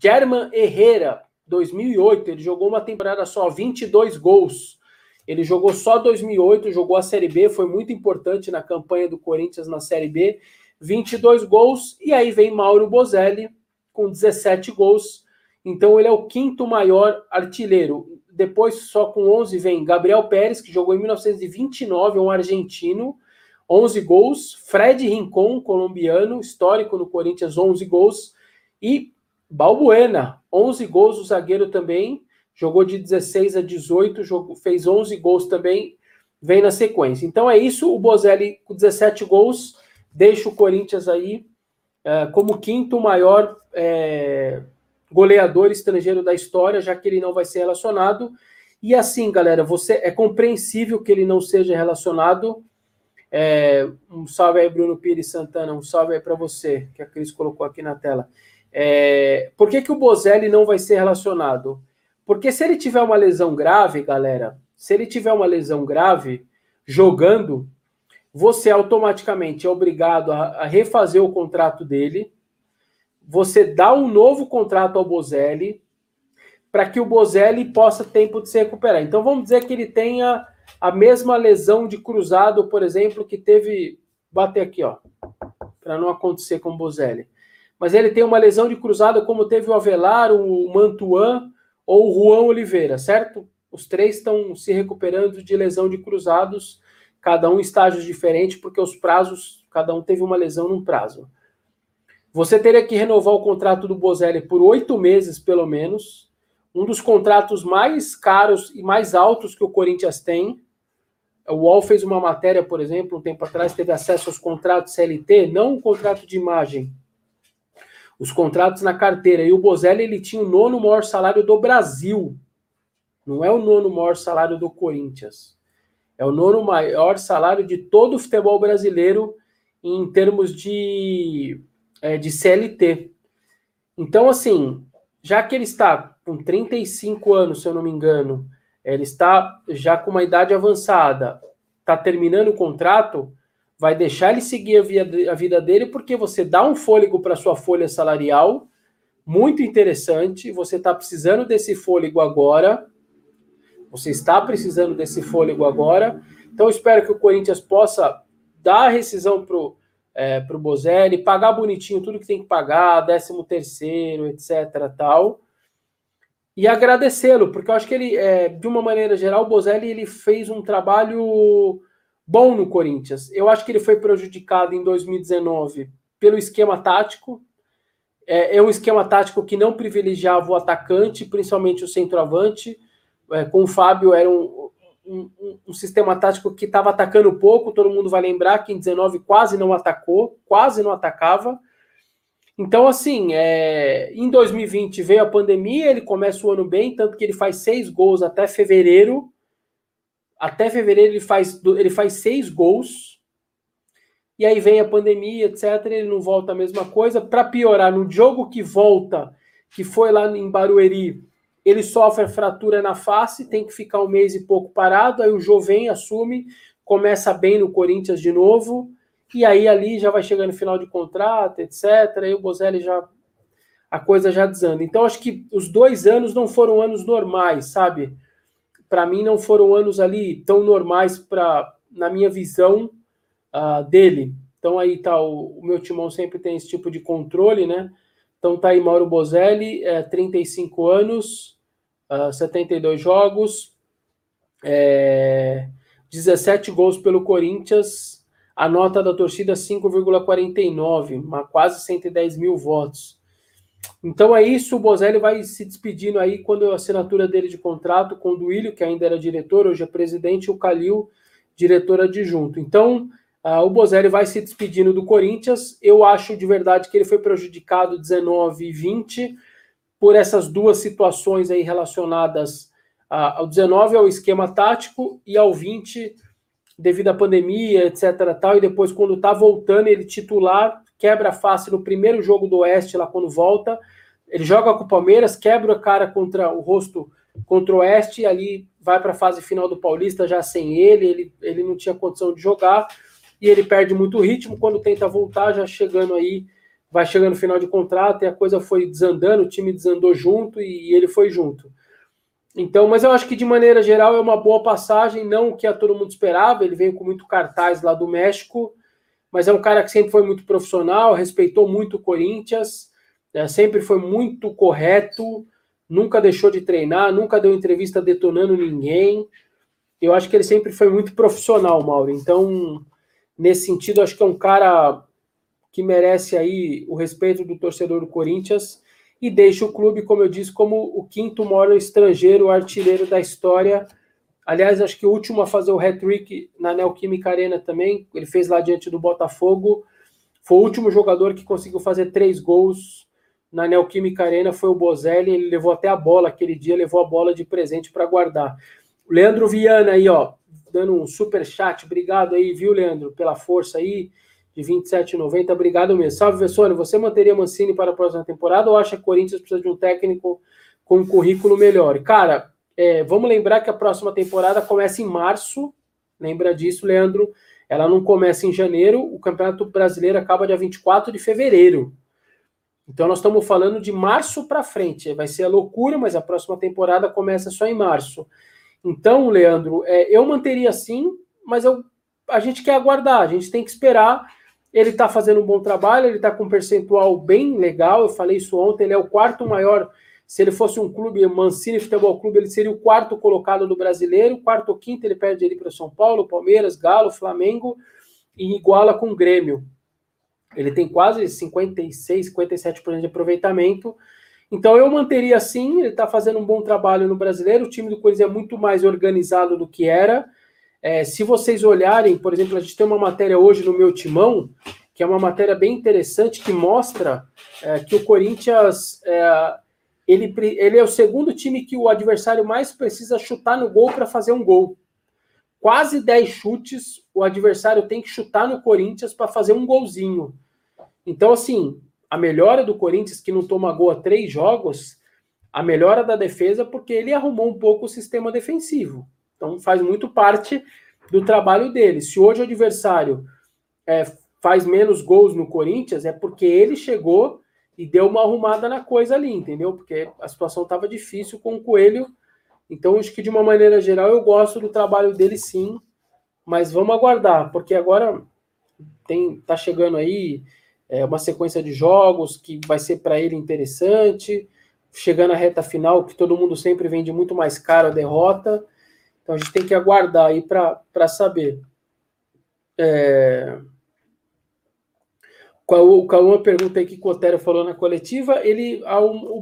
German Herrera, 2008, ele jogou uma temporada só, 22 gols. Ele jogou só 2008, jogou a Série B, foi muito importante na campanha do Corinthians na Série B. 22 gols, e aí vem Mauro Bozelli com 17 gols. Então ele é o quinto maior artilheiro. Depois, só com 11, vem Gabriel Pérez, que jogou em 1929, um argentino, 11 gols. Fred Rincon, colombiano, histórico no Corinthians, 11 gols. E Balbuena, 11 gols, o zagueiro também, jogou de 16 a 18, jogou, fez 11 gols também, vem na sequência. Então é isso, o Bozelli com 17 gols, deixa o Corinthians aí é, como quinto maior é, goleador estrangeiro da história, já que ele não vai ser relacionado. E assim, galera, você é compreensível que ele não seja relacionado. É, um salve aí, Bruno Pires Santana, um salve aí para você, que a Cris colocou aqui na tela. É, por que, que o Bozelli não vai ser relacionado? Porque se ele tiver uma lesão grave, galera, se ele tiver uma lesão grave jogando, você automaticamente é obrigado a, a refazer o contrato dele. Você dá um novo contrato ao Bozelli para que o Bozelli possa tempo de se recuperar. Então vamos dizer que ele tenha a mesma lesão de cruzado, por exemplo, que teve bater aqui, ó, para não acontecer com o Bozelli mas ele tem uma lesão de cruzado, como teve o Avelar, o Mantuan ou o Juan Oliveira, certo? Os três estão se recuperando de lesão de cruzados, cada um em estágios diferentes, porque os prazos, cada um teve uma lesão num prazo. Você teria que renovar o contrato do Bozelli por oito meses, pelo menos. Um dos contratos mais caros e mais altos que o Corinthians tem. O UOL fez uma matéria, por exemplo, um tempo atrás, teve acesso aos contratos CLT, não um contrato de imagem, os contratos na carteira. E o Bozelli ele tinha o nono maior salário do Brasil. Não é o nono maior salário do Corinthians. É o nono maior salário de todo o futebol brasileiro em termos de, é, de CLT. Então, assim, já que ele está com 35 anos, se eu não me engano, ele está já com uma idade avançada, está terminando o contrato, vai deixar ele seguir a, via, a vida dele, porque você dá um fôlego para sua folha salarial, muito interessante. Você está precisando desse fôlego agora. Você está precisando desse fôlego agora. Então, espero que o Corinthians possa dar a rescisão para o é, pro Bozelli, pagar bonitinho tudo que tem que pagar, 13 terceiro, etc. tal. E agradecê-lo, porque eu acho que ele, é, de uma maneira geral, o Bozelli ele fez um trabalho bom no Corinthians. Eu acho que ele foi prejudicado em 2019 pelo esquema tático. É, é um esquema tático que não privilegiava o atacante, principalmente o centroavante. É, com o Fábio era um, um, um sistema tático que estava atacando pouco. Todo mundo vai lembrar que em 19 quase não atacou, quase não atacava. Então, assim, é, em 2020 veio a pandemia, ele começa o ano bem, tanto que ele faz seis gols até fevereiro até fevereiro ele faz, ele faz seis gols. E aí vem a pandemia, etc. Ele não volta a mesma coisa. Para piorar, no jogo que volta, que foi lá em Barueri, ele sofre fratura na face, tem que ficar um mês e pouco parado. Aí o Jovem assume, começa bem no Corinthians de novo. E aí ali já vai chegando final de contrato, etc. Aí o Bozelli já. A coisa já desanda. Então, acho que os dois anos não foram anos normais, sabe? para mim não foram anos ali tão normais para na minha visão uh, dele. Então aí tá o, o, meu timão sempre tem esse tipo de controle, né? Então tá aí Mauro Bozelli, é, 35 anos, uh, 72 jogos, é, 17 gols pelo Corinthians, a nota da torcida 5,49, quase 110 mil votos. Então é isso, o Bozelli vai se despedindo aí quando a assinatura dele de contrato com o Duílio, que ainda era diretor, hoje é presidente, e o Calil, diretor adjunto. Então, uh, o Bozelli vai se despedindo do Corinthians. Eu acho de verdade que ele foi prejudicado 19 e 20 por essas duas situações aí relacionadas ao 19 ao esquema tático e ao 20 devido à pandemia, etc. Tal, e depois, quando tá voltando, ele titular, quebra a face no primeiro jogo do Oeste, lá quando volta. Ele joga com o Palmeiras, quebra a cara contra o rosto contra o Oeste, e ali vai para a fase final do Paulista já sem ele, ele, ele não tinha condição de jogar, e ele perde muito ritmo. Quando tenta voltar, já chegando aí, vai chegando no final de contrato, e a coisa foi desandando, o time desandou junto e, e ele foi junto. Então, mas eu acho que de maneira geral é uma boa passagem, não o que a todo mundo esperava. Ele veio com muito cartaz lá do México, mas é um cara que sempre foi muito profissional, respeitou muito o Corinthians, é, sempre foi muito correto, nunca deixou de treinar, nunca deu entrevista detonando ninguém. Eu acho que ele sempre foi muito profissional, Mauro. Então, nesse sentido, acho que é um cara que merece aí o respeito do torcedor do Corinthians e deixa o clube, como eu disse, como o quinto maior estrangeiro artilheiro da história. Aliás, acho que o último a fazer o hat-trick na Neoquímica Arena também, ele fez lá diante do Botafogo. Foi o último jogador que conseguiu fazer três gols na Neoquímica Arena, foi o Bozelli. Ele levou até a bola aquele dia, levou a bola de presente para guardar. Leandro Viana aí, ó, dando um super chat. Obrigado aí, viu, Leandro, pela força aí de 27,90. Obrigado mesmo. Salve, Vessone. Você manteria Mancini para a próxima temporada ou acha que o Corinthians precisa de um técnico com um currículo melhor? Cara, é, vamos lembrar que a próxima temporada começa em março. Lembra disso, Leandro? Ela não começa em janeiro. O Campeonato Brasileiro acaba dia 24 de fevereiro. Então nós estamos falando de março para frente. Vai ser a loucura, mas a próxima temporada começa só em março. Então, Leandro, é, eu manteria sim, mas eu, a gente quer aguardar, a gente tem que esperar ele está fazendo um bom trabalho, ele está com um percentual bem legal. Eu falei isso ontem, ele é o quarto maior. Se ele fosse um clube, Mancini Futebol Clube, ele seria o quarto colocado do brasileiro, quarto ou quinto, ele perde ali para São Paulo, Palmeiras, Galo, Flamengo e iguala com o Grêmio. Ele tem quase 56, 57% de aproveitamento. Então eu manteria assim, ele está fazendo um bom trabalho no brasileiro. O time do Corinthians é muito mais organizado do que era. É, se vocês olharem, por exemplo, a gente tem uma matéria hoje no meu timão, que é uma matéria bem interessante, que mostra é, que o Corinthians é, ele, ele é o segundo time que o adversário mais precisa chutar no gol para fazer um gol. Quase 10 chutes o adversário tem que chutar no Corinthians para fazer um golzinho. Então, assim, a melhora do Corinthians, que não toma gol há três jogos, a melhora da defesa, porque ele arrumou um pouco o sistema defensivo. Então faz muito parte do trabalho dele. Se hoje o adversário é, faz menos gols no Corinthians, é porque ele chegou e deu uma arrumada na coisa ali, entendeu? Porque a situação estava difícil com o Coelho. Então, acho que de uma maneira geral eu gosto do trabalho dele sim, mas vamos aguardar, porque agora tem tá chegando aí é, uma sequência de jogos que vai ser para ele interessante, chegando à reta final, que todo mundo sempre vende muito mais caro a derrota. Então a gente tem que aguardar aí para saber. É... O Cauã pergunta aí que o Cotero falou na coletiva. Ele,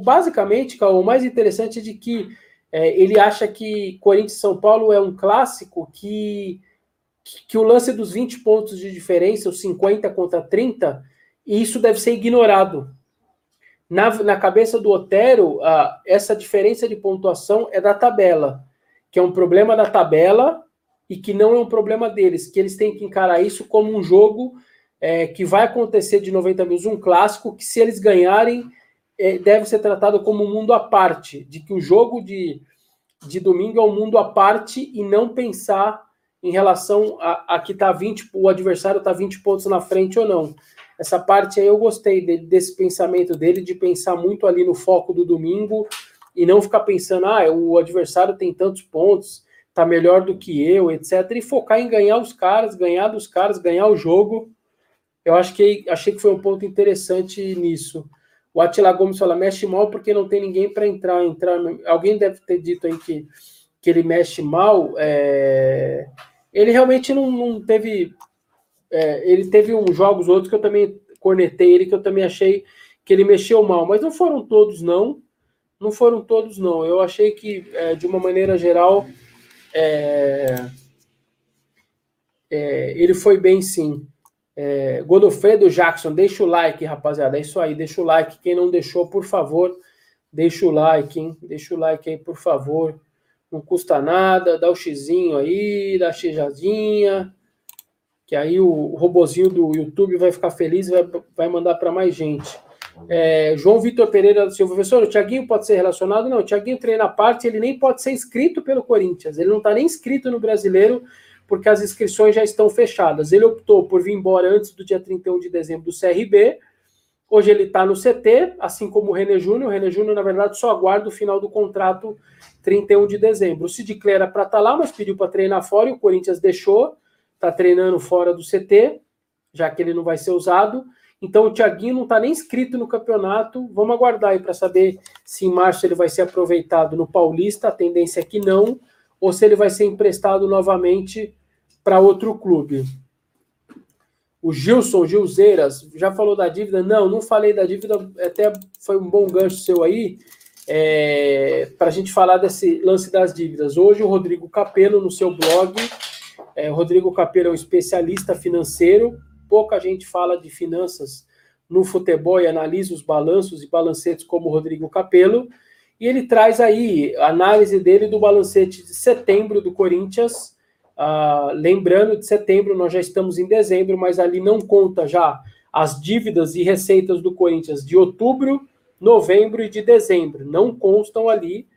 basicamente, Cauã, o mais interessante é de que é, ele acha que Corinthians São Paulo é um clássico que, que o lance dos 20 pontos de diferença, os 50 contra 30, e isso deve ser ignorado. Na, na cabeça do Otero, a, essa diferença de pontuação é da tabela que é um problema da tabela e que não é um problema deles, que eles têm que encarar isso como um jogo é, que vai acontecer de 90 minutos, um clássico, que se eles ganharem, é, deve ser tratado como um mundo à parte, de que o jogo de, de domingo é um mundo à parte e não pensar em relação a, a que tá 20, o adversário está 20 pontos na frente ou não. Essa parte aí eu gostei de, desse pensamento dele, de pensar muito ali no foco do domingo, e não ficar pensando, ah, o adversário tem tantos pontos, tá melhor do que eu, etc. E focar em ganhar os caras, ganhar dos caras, ganhar o jogo. Eu acho que achei que foi um ponto interessante nisso. O Atila Gomes fala, mexe mal porque não tem ninguém para entrar, entrar. Alguém deve ter dito aí que, que ele mexe mal. é, Ele realmente não, não teve. é, ele teve uns jogos outros que eu também cornetei ele, que eu também achei que ele mexeu mal, mas não foram todos, não. Não foram todos, não. Eu achei que, é, de uma maneira geral, é, é, ele foi bem sim. É, Godofredo Jackson, deixa o like, rapaziada. É isso aí, deixa o like. Quem não deixou, por favor, deixa o like, hein? Deixa o like aí, por favor. Não custa nada, dá o xizinho aí, dá a xijadinha, que aí o, o robozinho do YouTube vai ficar feliz e vai, vai mandar para mais gente. É, João Vitor Pereira Silva, professor, o Thiaguinho pode ser relacionado? Não, o Thiaguinho treina a parte, ele nem pode ser inscrito pelo Corinthians, ele não está nem inscrito no brasileiro, porque as inscrições já estão fechadas. Ele optou por vir embora antes do dia 31 de dezembro do CRB. Hoje ele está no CT, assim como o René Júnior. O René Júnior, na verdade, só aguarda o final do contrato 31 de dezembro. O Sid Clay era para estar lá, mas pediu para treinar fora e o Corinthians deixou. Está treinando fora do CT, já que ele não vai ser usado. Então o Thiaguinho não está nem inscrito no campeonato. Vamos aguardar aí para saber se em março ele vai ser aproveitado no Paulista. A tendência é que não, ou se ele vai ser emprestado novamente para outro clube. O Gilson Gilzeiras já falou da dívida? Não, não falei da dívida. Até foi um bom gancho seu aí é, para a gente falar desse lance das dívidas. Hoje o Rodrigo Capello no seu blog. É, Rodrigo Capello é um especialista financeiro. Pouca gente fala de finanças no futebol e analisa os balanços e balancetes como o Rodrigo Capello. E ele traz aí a análise dele do balancete de setembro do Corinthians. Ah, lembrando, de setembro nós já estamos em dezembro, mas ali não conta já as dívidas e receitas do Corinthians de outubro, novembro e de dezembro. Não constam ali,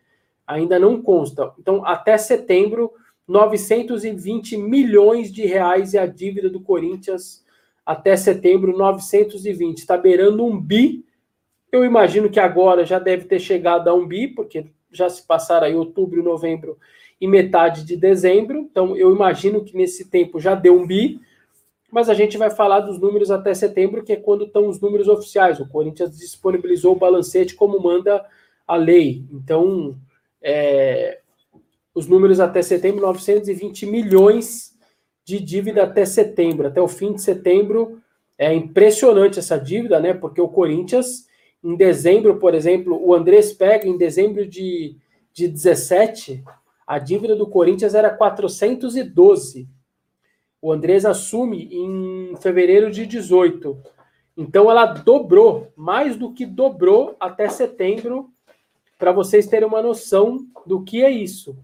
ainda não constam. Então, até setembro, 920 milhões de reais é a dívida do Corinthians até setembro, 920. Está beirando um bi. Eu imagino que agora já deve ter chegado a um bi, porque já se passaram aí outubro, novembro e metade de dezembro. Então, eu imagino que nesse tempo já deu um bi. Mas a gente vai falar dos números até setembro, que é quando estão os números oficiais. O Corinthians disponibilizou o balancete como manda a lei. Então, é, os números até setembro, 920 milhões de dívida até setembro, até o fim de setembro. É impressionante essa dívida, né? Porque o Corinthians, em dezembro, por exemplo, o Andrés pega em dezembro de, de 17, a dívida do Corinthians era 412. O Andrés assume em fevereiro de 18. Então ela dobrou, mais do que dobrou até setembro, para vocês terem uma noção do que é isso.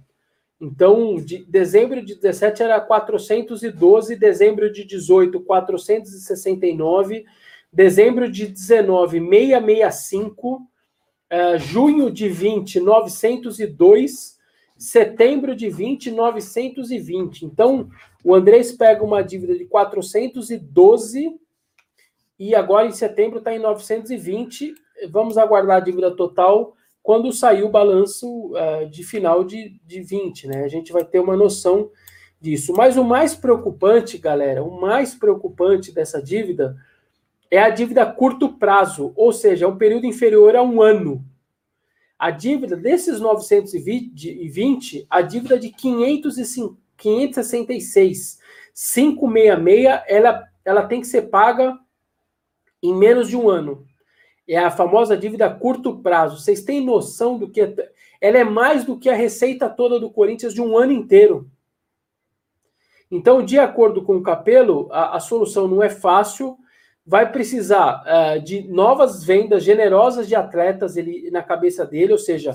Então, de dezembro de 17 era 412, dezembro de 18, 469, dezembro de 19, 665, uh, junho de 20, 902, setembro de 20, 920. Então, o Andrés pega uma dívida de 412 e agora em setembro está em 920. Vamos aguardar a dívida total quando sair o balanço uh, de final de, de 20, né? A gente vai ter uma noção disso. Mas o mais preocupante, galera, o mais preocupante dessa dívida é a dívida a curto prazo, ou seja, é um período inferior a um ano. A dívida desses 920, a dívida de 505, 566, 566, ela, ela tem que ser paga em menos de um ano. É a famosa dívida a curto prazo. Vocês têm noção do que. É... Ela é mais do que a receita toda do Corinthians de um ano inteiro. Então, de acordo com o Capelo, a, a solução não é fácil. Vai precisar uh, de novas vendas generosas de atletas ele, na cabeça dele, ou seja,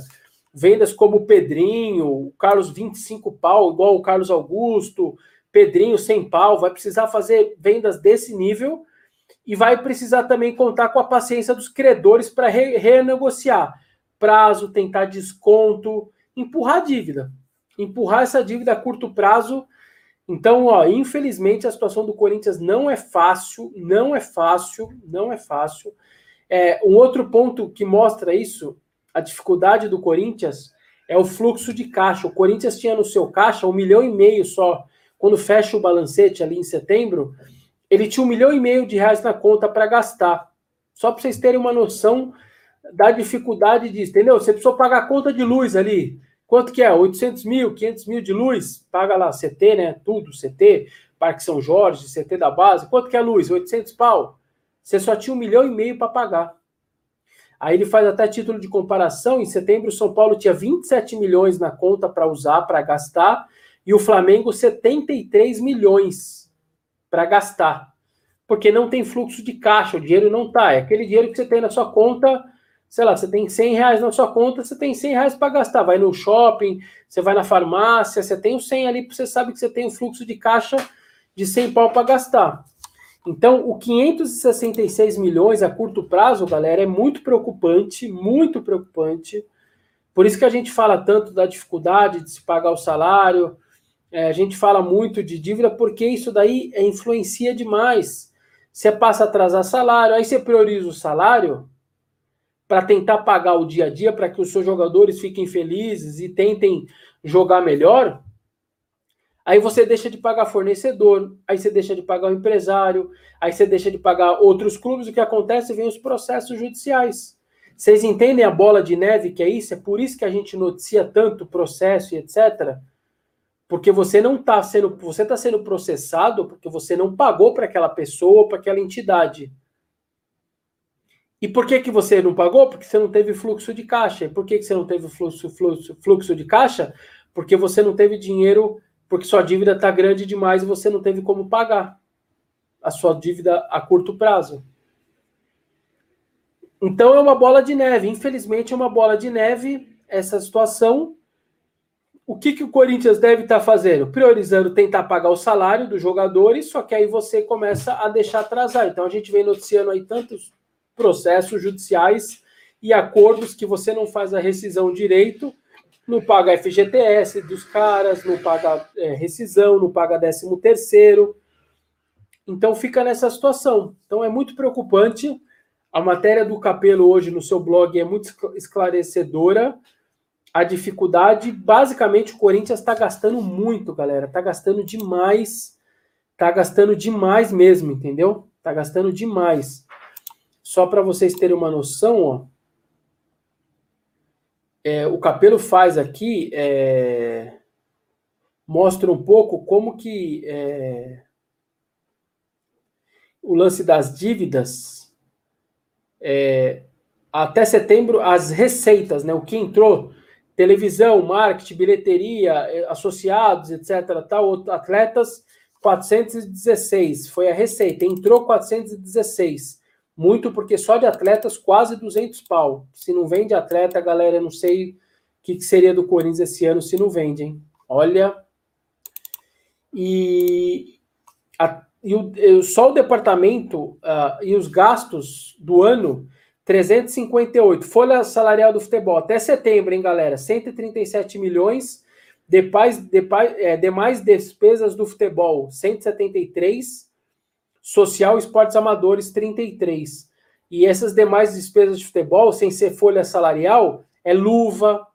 vendas como o Pedrinho, o Carlos 25 pau, igual o Carlos Augusto, Pedrinho 100 pau. Vai precisar fazer vendas desse nível e vai precisar também contar com a paciência dos credores para re renegociar prazo, tentar desconto, empurrar a dívida, empurrar essa dívida a curto prazo. Então, ó, infelizmente a situação do Corinthians não é fácil, não é fácil, não é fácil. É, um outro ponto que mostra isso, a dificuldade do Corinthians, é o fluxo de caixa. O Corinthians tinha no seu caixa um milhão e meio só, quando fecha o balancete ali em setembro, ele tinha um milhão e meio de reais na conta para gastar. Só para vocês terem uma noção da dificuldade disso, entendeu? Você precisou pagar a conta de luz ali. Quanto que é? 800 mil, 500 mil de luz? Paga lá, CT, né? Tudo, CT, Parque São Jorge, CT da base. Quanto que é a luz? 800 pau. Você só tinha um milhão e meio para pagar. Aí ele faz até título de comparação. Em setembro, São Paulo tinha 27 milhões na conta para usar, para gastar, e o Flamengo 73 milhões para gastar. Porque não tem fluxo de caixa, o dinheiro não tá. É aquele dinheiro que você tem na sua conta, sei lá, você tem 100 reais na sua conta, você tem 100 reais para gastar. Vai no shopping, você vai na farmácia, você tem o 100 ali, você sabe que você tem um fluxo de caixa de 100 pau para gastar. Então, o 566 milhões a curto prazo, galera, é muito preocupante, muito preocupante. Por isso que a gente fala tanto da dificuldade de se pagar o salário, é, a gente fala muito de dívida, porque isso daí é, influencia demais. Você passa a atrasar salário, aí você prioriza o salário para tentar pagar o dia a dia, para que os seus jogadores fiquem felizes e tentem jogar melhor. Aí você deixa de pagar fornecedor, aí você deixa de pagar o empresário, aí você deixa de pagar outros clubes. O que acontece? Vem os processos judiciais. Vocês entendem a bola de neve que é isso? É por isso que a gente noticia tanto processo e etc. Porque você não está sendo, você está sendo processado porque você não pagou para aquela pessoa, para aquela entidade. E por que, que você não pagou? Porque você não teve fluxo de caixa. E por que, que você não teve fluxo, fluxo, fluxo de caixa? Porque você não teve dinheiro porque sua dívida está grande demais e você não teve como pagar a sua dívida a curto prazo. Então é uma bola de neve. Infelizmente é uma bola de neve essa situação. O que, que o Corinthians deve estar tá fazendo? Priorizando tentar pagar o salário dos jogadores, só que aí você começa a deixar atrasar. Então a gente vem noticiando aí tantos processos judiciais e acordos que você não faz a rescisão direito não paga FGTS dos caras, não paga é, rescisão, não paga 13 terceiro. Então fica nessa situação. Então é muito preocupante. A matéria do Capelo hoje no seu blog é muito esclarecedora. A dificuldade, basicamente, o Corinthians está gastando muito, galera. Está gastando demais. Está gastando demais mesmo, entendeu? Está gastando demais. Só para vocês terem uma noção, ó é, o Capelo faz aqui é, mostra um pouco como que é, o lance das dívidas é, até setembro as receitas, né, o que entrou televisão, marketing, bilheteria, é, associados, etc. Tal, atletas 416 foi a receita, entrou 416 muito porque só de atletas quase 200 pau. Se não vende atleta, galera, não sei o que, que seria do Corinthians esse ano se não vende, hein? Olha. E, a, e o, só o departamento uh, e os gastos do ano 358. Folha salarial do futebol até setembro, hein, galera? 137 milhões. Depois, depois, é, demais despesas do futebol, 173 social esportes amadores 33. E essas demais despesas de futebol, sem ser folha salarial, é luva,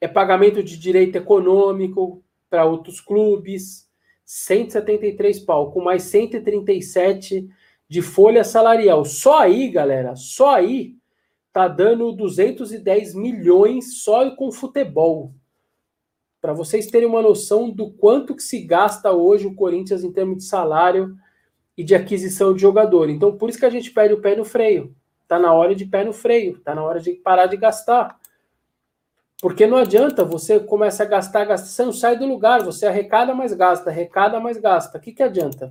é pagamento de direito econômico para outros clubes, 173 pau, com mais 137 de folha salarial. Só aí, galera, só aí tá dando 210 milhões só com futebol. Para vocês terem uma noção do quanto que se gasta hoje o Corinthians em termos de salário e de aquisição de jogador. Então, por isso que a gente pede o pé no freio. Tá na hora de pé no freio, tá na hora de parar de gastar. Porque não adianta você começa a gastar, gastar, você não sai do lugar, você arrecada, mais gasta, arrecada, mais gasta. O que, que adianta?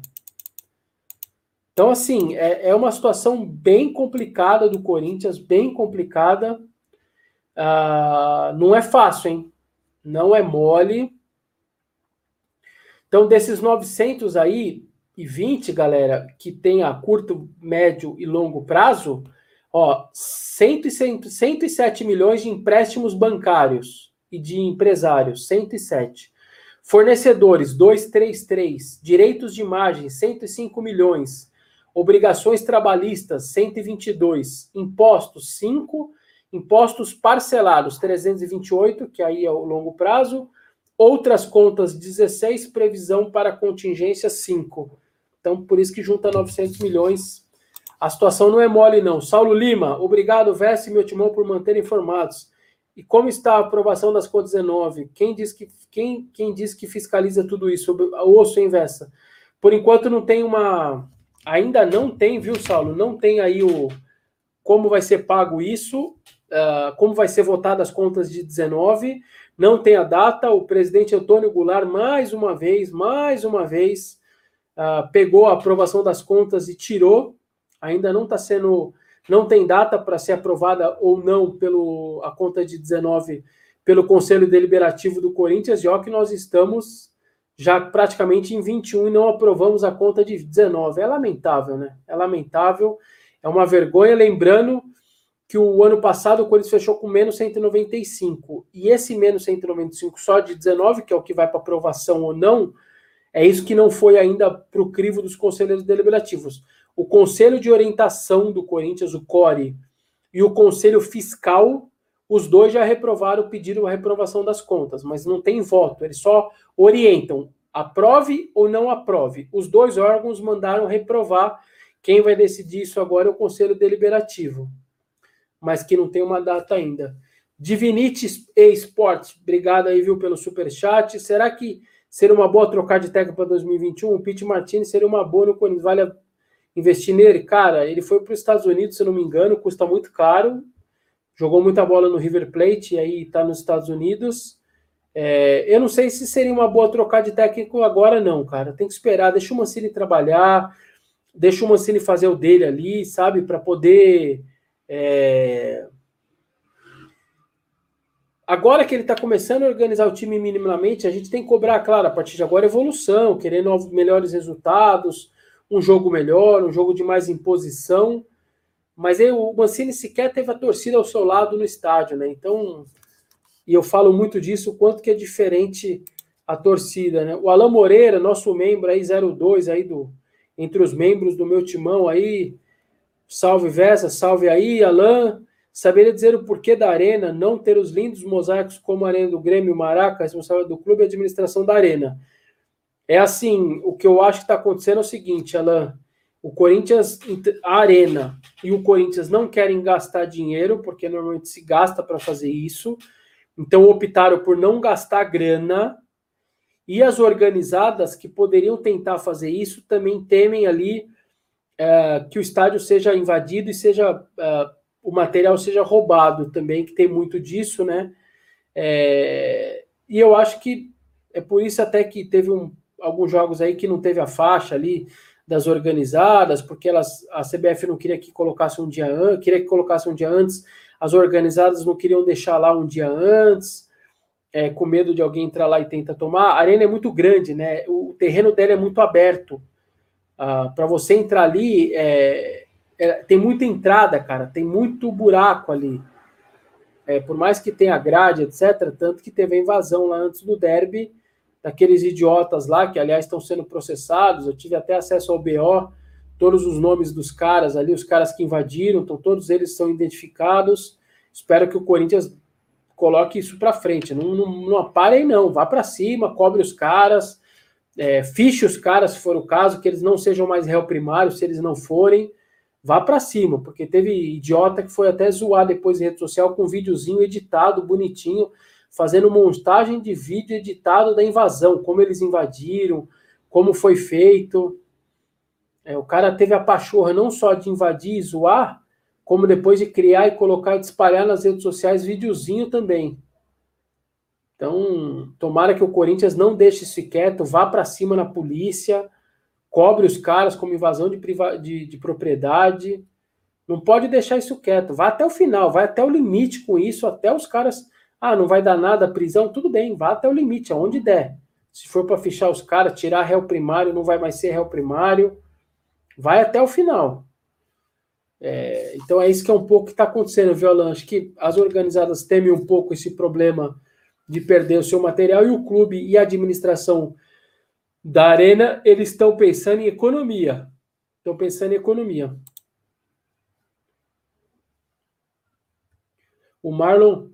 Então, assim, é, é uma situação bem complicada do Corinthians, bem complicada. Uh, não é fácil, hein? Não é mole. Então, desses 900 aí, e 20, galera, que tem a curto, médio e longo prazo, ó, 107 milhões de empréstimos bancários e de empresários, 107. Fornecedores, 233. Direitos de imagem, 105 milhões. Obrigações trabalhistas, 122. Impostos, 5. Impostos parcelados, 328, que aí é o longo prazo. Outras contas, 16. Previsão para contingência, 5. Então, por isso que junta 900 milhões A situação não é mole, não. Saulo Lima, obrigado, Veste meu timão, por manter informados. E como está a aprovação das contas 19? Quem diz que, quem, quem diz que fiscaliza tudo isso? Osso em Vesta. Por enquanto não tem uma. Ainda não tem, viu, Saulo? Não tem aí o como vai ser pago isso, uh, como vai ser votada as contas de 19. Não tem a data. O presidente Antônio Goulart, mais uma vez, mais uma vez, uh, pegou a aprovação das contas e tirou ainda não está sendo, não tem data para ser aprovada ou não pelo a conta de 19 pelo Conselho Deliberativo do Corinthians, e ó que nós estamos já praticamente em 21 e não aprovamos a conta de 19. É lamentável, né? É lamentável, é uma vergonha, lembrando que o ano passado o Corinthians fechou com menos 195, e esse menos 195 só de 19, que é o que vai para aprovação ou não, é isso que não foi ainda para o crivo dos conselheiros deliberativos o Conselho de Orientação do Corinthians, o CORE, e o Conselho Fiscal, os dois já reprovaram, pediram a reprovação das contas, mas não tem voto, eles só orientam, aprove ou não aprove. Os dois órgãos mandaram reprovar. Quem vai decidir isso agora é o Conselho Deliberativo, mas que não tem uma data ainda. Divinity Esportes, obrigado aí, viu, pelo super chat. Será que seria uma boa trocar de técnico para 2021? O Pete Martinez seria uma boa no Corinthians. Vale investir nele, cara, ele foi para os Estados Unidos, se não me engano, custa muito caro, jogou muita bola no River Plate e aí está nos Estados Unidos. É, eu não sei se seria uma boa trocar de técnico agora, não, cara. Tem que esperar, deixa o Mancini trabalhar, deixa o Mancini fazer o dele ali, sabe, para poder. É... Agora que ele está começando a organizar o time minimamente, a gente tem que cobrar, claro, a partir de agora evolução, querer novos, melhores resultados um jogo melhor, um jogo de mais imposição. Mas aí, o Mancini sequer teve a torcida ao seu lado no estádio, né? Então, e eu falo muito disso, o quanto que é diferente a torcida, né? O Alain Moreira, nosso membro aí, 02 aí do entre os membros do meu timão aí, salve Vessa, salve aí, Alain. Saberia dizer o porquê da Arena não ter os lindos mosaicos como a Arena do Grêmio Maraca, responsável do clube e administração da Arena. É assim, o que eu acho que está acontecendo é o seguinte, Alan, o Corinthians, a Arena e o Corinthians não querem gastar dinheiro, porque normalmente se gasta para fazer isso, então optaram por não gastar grana, e as organizadas que poderiam tentar fazer isso também temem ali é, que o estádio seja invadido e seja é, o material seja roubado também, que tem muito disso, né? É, e eu acho que é por isso até que teve um alguns jogos aí que não teve a faixa ali das organizadas, porque elas, a CBF não queria que colocasse um dia queria que colocasse um dia antes, as organizadas não queriam deixar lá um dia antes, é, com medo de alguém entrar lá e tentar tomar. A arena é muito grande, né? O terreno dela é muito aberto. Ah, Para você entrar ali, é, é, tem muita entrada, cara, tem muito buraco ali. É, por mais que tenha grade, etc., tanto que teve a invasão lá antes do derby daqueles idiotas lá, que aliás estão sendo processados. Eu tive até acesso ao BO, todos os nomes dos caras ali, os caras que invadiram, então todos eles são identificados. Espero que o Corinthians coloque isso para frente. Não, não, não aparem, não. Vá para cima, cobre os caras, é, fiche os caras, se for o caso, que eles não sejam mais réu primário, se eles não forem. Vá para cima, porque teve idiota que foi até zoar depois em rede social com um videozinho editado, bonitinho fazendo montagem de vídeo editado da invasão, como eles invadiram, como foi feito. É, o cara teve a pachorra não só de invadir e zoar, como depois de criar e colocar e espalhar nas redes sociais videozinho também. Então, tomara que o Corinthians não deixe isso quieto, vá para cima na polícia, cobre os caras como invasão de, de, de propriedade. Não pode deixar isso quieto. Vá até o final, vai até o limite com isso, até os caras ah, não vai dar nada, prisão, tudo bem, vá até o limite, aonde der. Se for para fechar os caras, tirar réu primário, não vai mais ser réu primário. Vai até o final. É, então é isso que é um pouco que está acontecendo, viu, Alan? Acho que as organizadas temem um pouco esse problema de perder o seu material e o clube e a administração da arena, eles estão pensando em economia. Estão pensando em economia. O Marlon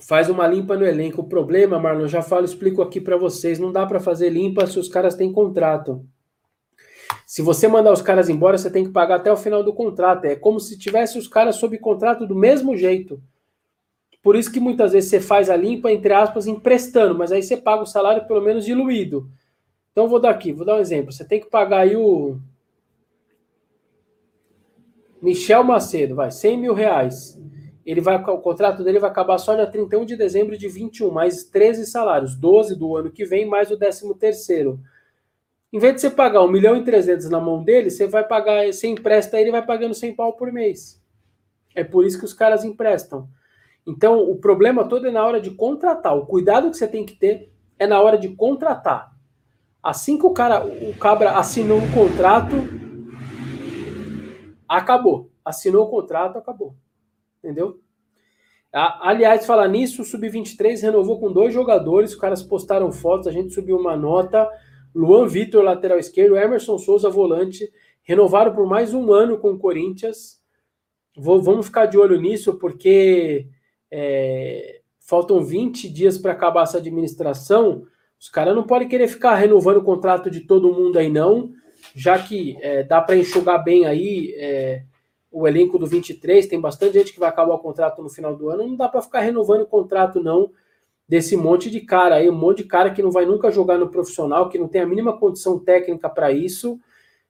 faz uma limpa no elenco. O problema, Marlon, já falo, explico aqui para vocês, não dá para fazer limpa se os caras têm contrato. Se você mandar os caras embora, você tem que pagar até o final do contrato. É como se tivesse os caras sob contrato do mesmo jeito. Por isso que muitas vezes você faz a limpa, entre aspas, emprestando, mas aí você paga o salário pelo menos diluído. Então vou dar aqui, vou dar um exemplo. Você tem que pagar aí o Michel Macedo, vai, 100 mil reais. Ele vai, o contrato dele vai acabar só dia 31 de dezembro de 21, mais 13 salários, 12 do ano que vem, mais o 13 terceiro. Em vez de você pagar 1 milhão e 300 na mão dele, você vai pagar, você empresta ele vai pagando 100 pau por mês. É por isso que os caras emprestam. Então, o problema todo é na hora de contratar. O cuidado que você tem que ter é na hora de contratar. Assim que o cara, o cabra assinou um contrato, acabou. Assinou o contrato, acabou. Entendeu? Aliás, falar nisso, o Sub-23 renovou com dois jogadores, os caras postaram fotos, a gente subiu uma nota. Luan Vitor, lateral esquerdo, Emerson Souza, volante, renovaram por mais um ano com o Corinthians. Vou, vamos ficar de olho nisso, porque é, faltam 20 dias para acabar essa administração. Os caras não podem querer ficar renovando o contrato de todo mundo aí, não, já que é, dá para enxugar bem aí é, o elenco do 23, tem bastante gente que vai acabar o contrato no final do ano, não dá para ficar renovando o contrato, não, desse monte de cara aí, um monte de cara que não vai nunca jogar no profissional, que não tem a mínima condição técnica para isso.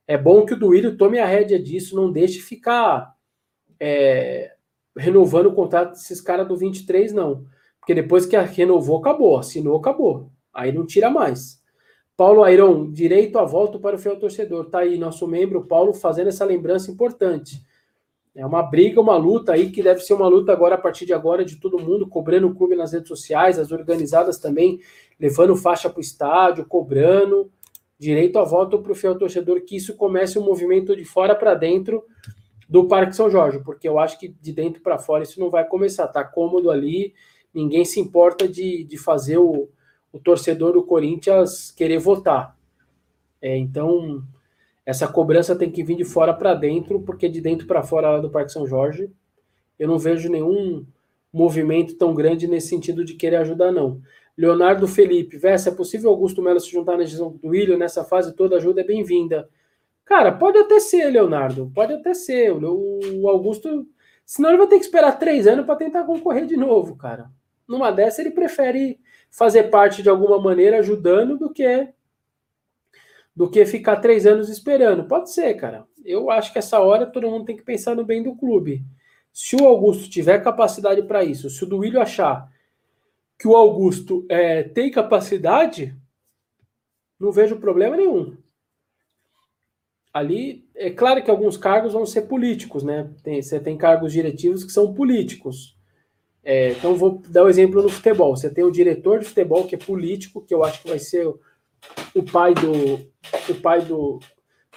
É bom que o Duílio tome a rédea disso, não deixe ficar é, renovando o contrato desses caras do 23, não. Porque depois que renovou, acabou. Assinou, acabou. Aí não tira mais. Paulo Airon, direito a volta para o fiel torcedor. Tá aí nosso membro Paulo fazendo essa lembrança importante. É uma briga, uma luta aí que deve ser uma luta agora, a partir de agora, de todo mundo, cobrando o clube nas redes sociais, as organizadas também, levando faixa para o estádio, cobrando. Direito à volta para o fiel torcedor, que isso comece um movimento de fora para dentro do Parque São Jorge, porque eu acho que de dentro para fora isso não vai começar. Tá cômodo ali, ninguém se importa de, de fazer o, o torcedor do Corinthians querer votar. É, então, essa cobrança tem que vir de fora para dentro, porque de dentro para fora lá do Parque São Jorge, eu não vejo nenhum movimento tão grande nesse sentido de querer ajudar, não. Leonardo Felipe, Vessa, é possível Augusto Melo se juntar na gestão do William nessa fase toda ajuda é bem-vinda. Cara, pode até ser, Leonardo. Pode até ser. O Augusto. Senão ele vai ter que esperar três anos para tentar concorrer de novo, cara. Numa dessa, ele prefere fazer parte de alguma maneira ajudando do que do que ficar três anos esperando. Pode ser, cara. Eu acho que essa hora todo mundo tem que pensar no bem do clube. Se o Augusto tiver capacidade para isso, se o Duílio achar que o Augusto é, tem capacidade, não vejo problema nenhum ali é claro que alguns cargos vão ser políticos, né? Tem, você tem cargos diretivos que são políticos. É, então vou dar um exemplo no futebol. Você tem o diretor de futebol que é político, que eu acho que vai ser o, pai do o pai do,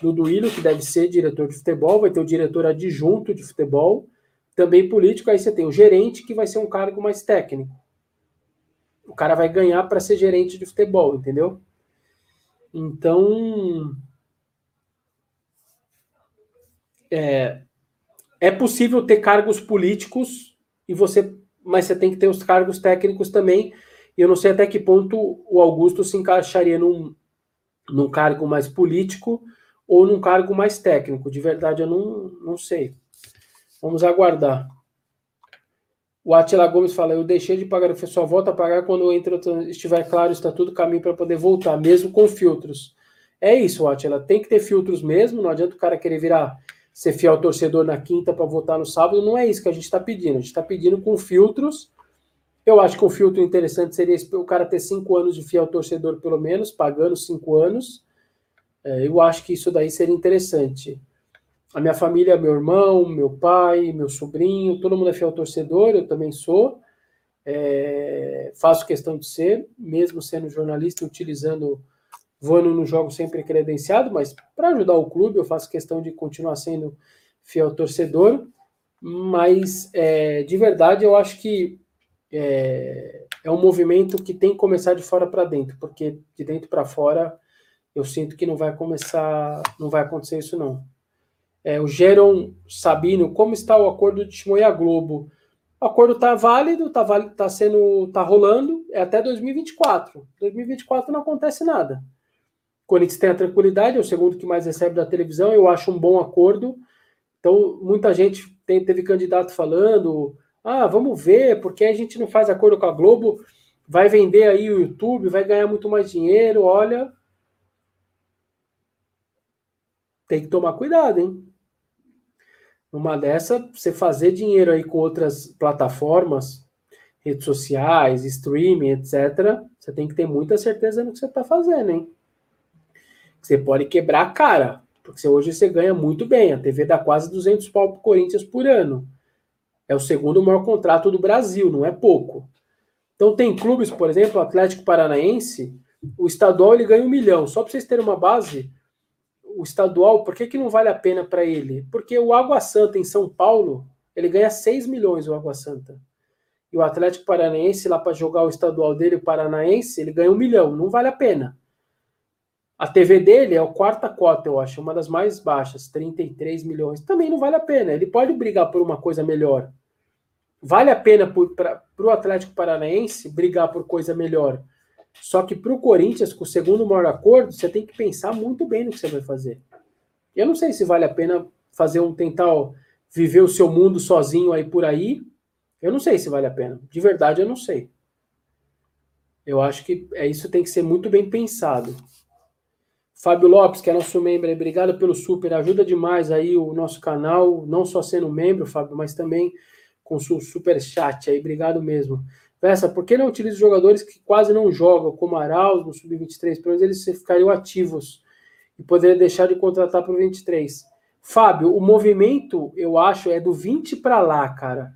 do Duílio, que deve ser diretor de futebol, vai ter o diretor adjunto de futebol, também político, aí você tem o gerente, que vai ser um cargo mais técnico. O cara vai ganhar para ser gerente de futebol, entendeu? Então, é, é possível ter cargos políticos e você, mas você tem que ter os cargos técnicos também. E eu não sei até que ponto o Augusto se encaixaria num, num cargo mais político ou num cargo mais técnico. De verdade, eu não, não sei. Vamos aguardar. O Atila Gomes fala: Eu deixei de pagar, eu só volto a pagar quando entra, estiver claro o estatuto, caminho para poder voltar, mesmo com filtros. É isso, Atila. Tem que ter filtros mesmo. Não adianta o cara querer virar ser fiel torcedor na quinta para votar no sábado, não é isso que a gente está pedindo. A gente está pedindo com filtros. Eu acho que um filtro interessante seria o cara ter cinco anos de fiel torcedor, pelo menos, pagando cinco anos. É, eu acho que isso daí seria interessante. A minha família, meu irmão, meu pai, meu sobrinho, todo mundo é fiel torcedor, eu também sou. É, faço questão de ser, mesmo sendo jornalista, utilizando voando no jogo sempre credenciado, mas para ajudar o clube eu faço questão de continuar sendo fiel torcedor. Mas é, de verdade eu acho que é, é um movimento que tem que começar de fora para dentro, porque de dentro para fora eu sinto que não vai começar, não vai acontecer isso não. É, o Geron Sabino, como está o acordo de Timoia Globo? O acordo está válido, está tá sendo, tá rolando, é até 2024. 2024 não acontece nada. O Corinthians tem a tranquilidade, é o segundo que mais recebe da televisão, eu acho um bom acordo. Então, muita gente tem, teve candidato falando, ah, vamos ver, porque a gente não faz acordo com a Globo, vai vender aí o YouTube, vai ganhar muito mais dinheiro, olha. Tem que tomar cuidado, hein? Numa dessa, você fazer dinheiro aí com outras plataformas, redes sociais, streaming, etc., você tem que ter muita certeza no que você está fazendo, hein? Você pode quebrar a cara, porque hoje você ganha muito bem. A TV dá quase 200 pau pro Corinthians por ano. É o segundo maior contrato do Brasil, não é pouco. Então tem clubes, por exemplo, o Atlético Paranaense, o estadual ele ganha um milhão. Só para vocês terem uma base, o estadual, por que, que não vale a pena para ele? Porque o Água Santa em São Paulo, ele ganha 6 milhões o Água Santa. E o Atlético Paranaense, lá para jogar o estadual dele, o Paranaense, ele ganha um milhão. Não vale a pena. A TV dele é o quarta cota, eu acho, uma das mais baixas, 33 milhões. Também não vale a pena. Ele pode brigar por uma coisa melhor. Vale a pena para o Atlético Paranaense brigar por coisa melhor. Só que para o Corinthians, com o segundo maior acordo, você tem que pensar muito bem no que você vai fazer. Eu não sei se vale a pena fazer um tentar viver o seu mundo sozinho aí por aí. Eu não sei se vale a pena. De verdade, eu não sei. Eu acho que é isso tem que ser muito bem pensado. Fábio Lopes, que é nosso membro, obrigado pelo super, ajuda demais aí o nosso canal, não só sendo membro, Fábio, mas também com o super chat aí, obrigado mesmo. Peça, por que não utiliza jogadores que quase não jogam, como Arauz no Sub-23? Pelo menos eles ficariam ativos e poderia deixar de contratar para o 23. Fábio, o movimento, eu acho, é do 20 para lá, cara.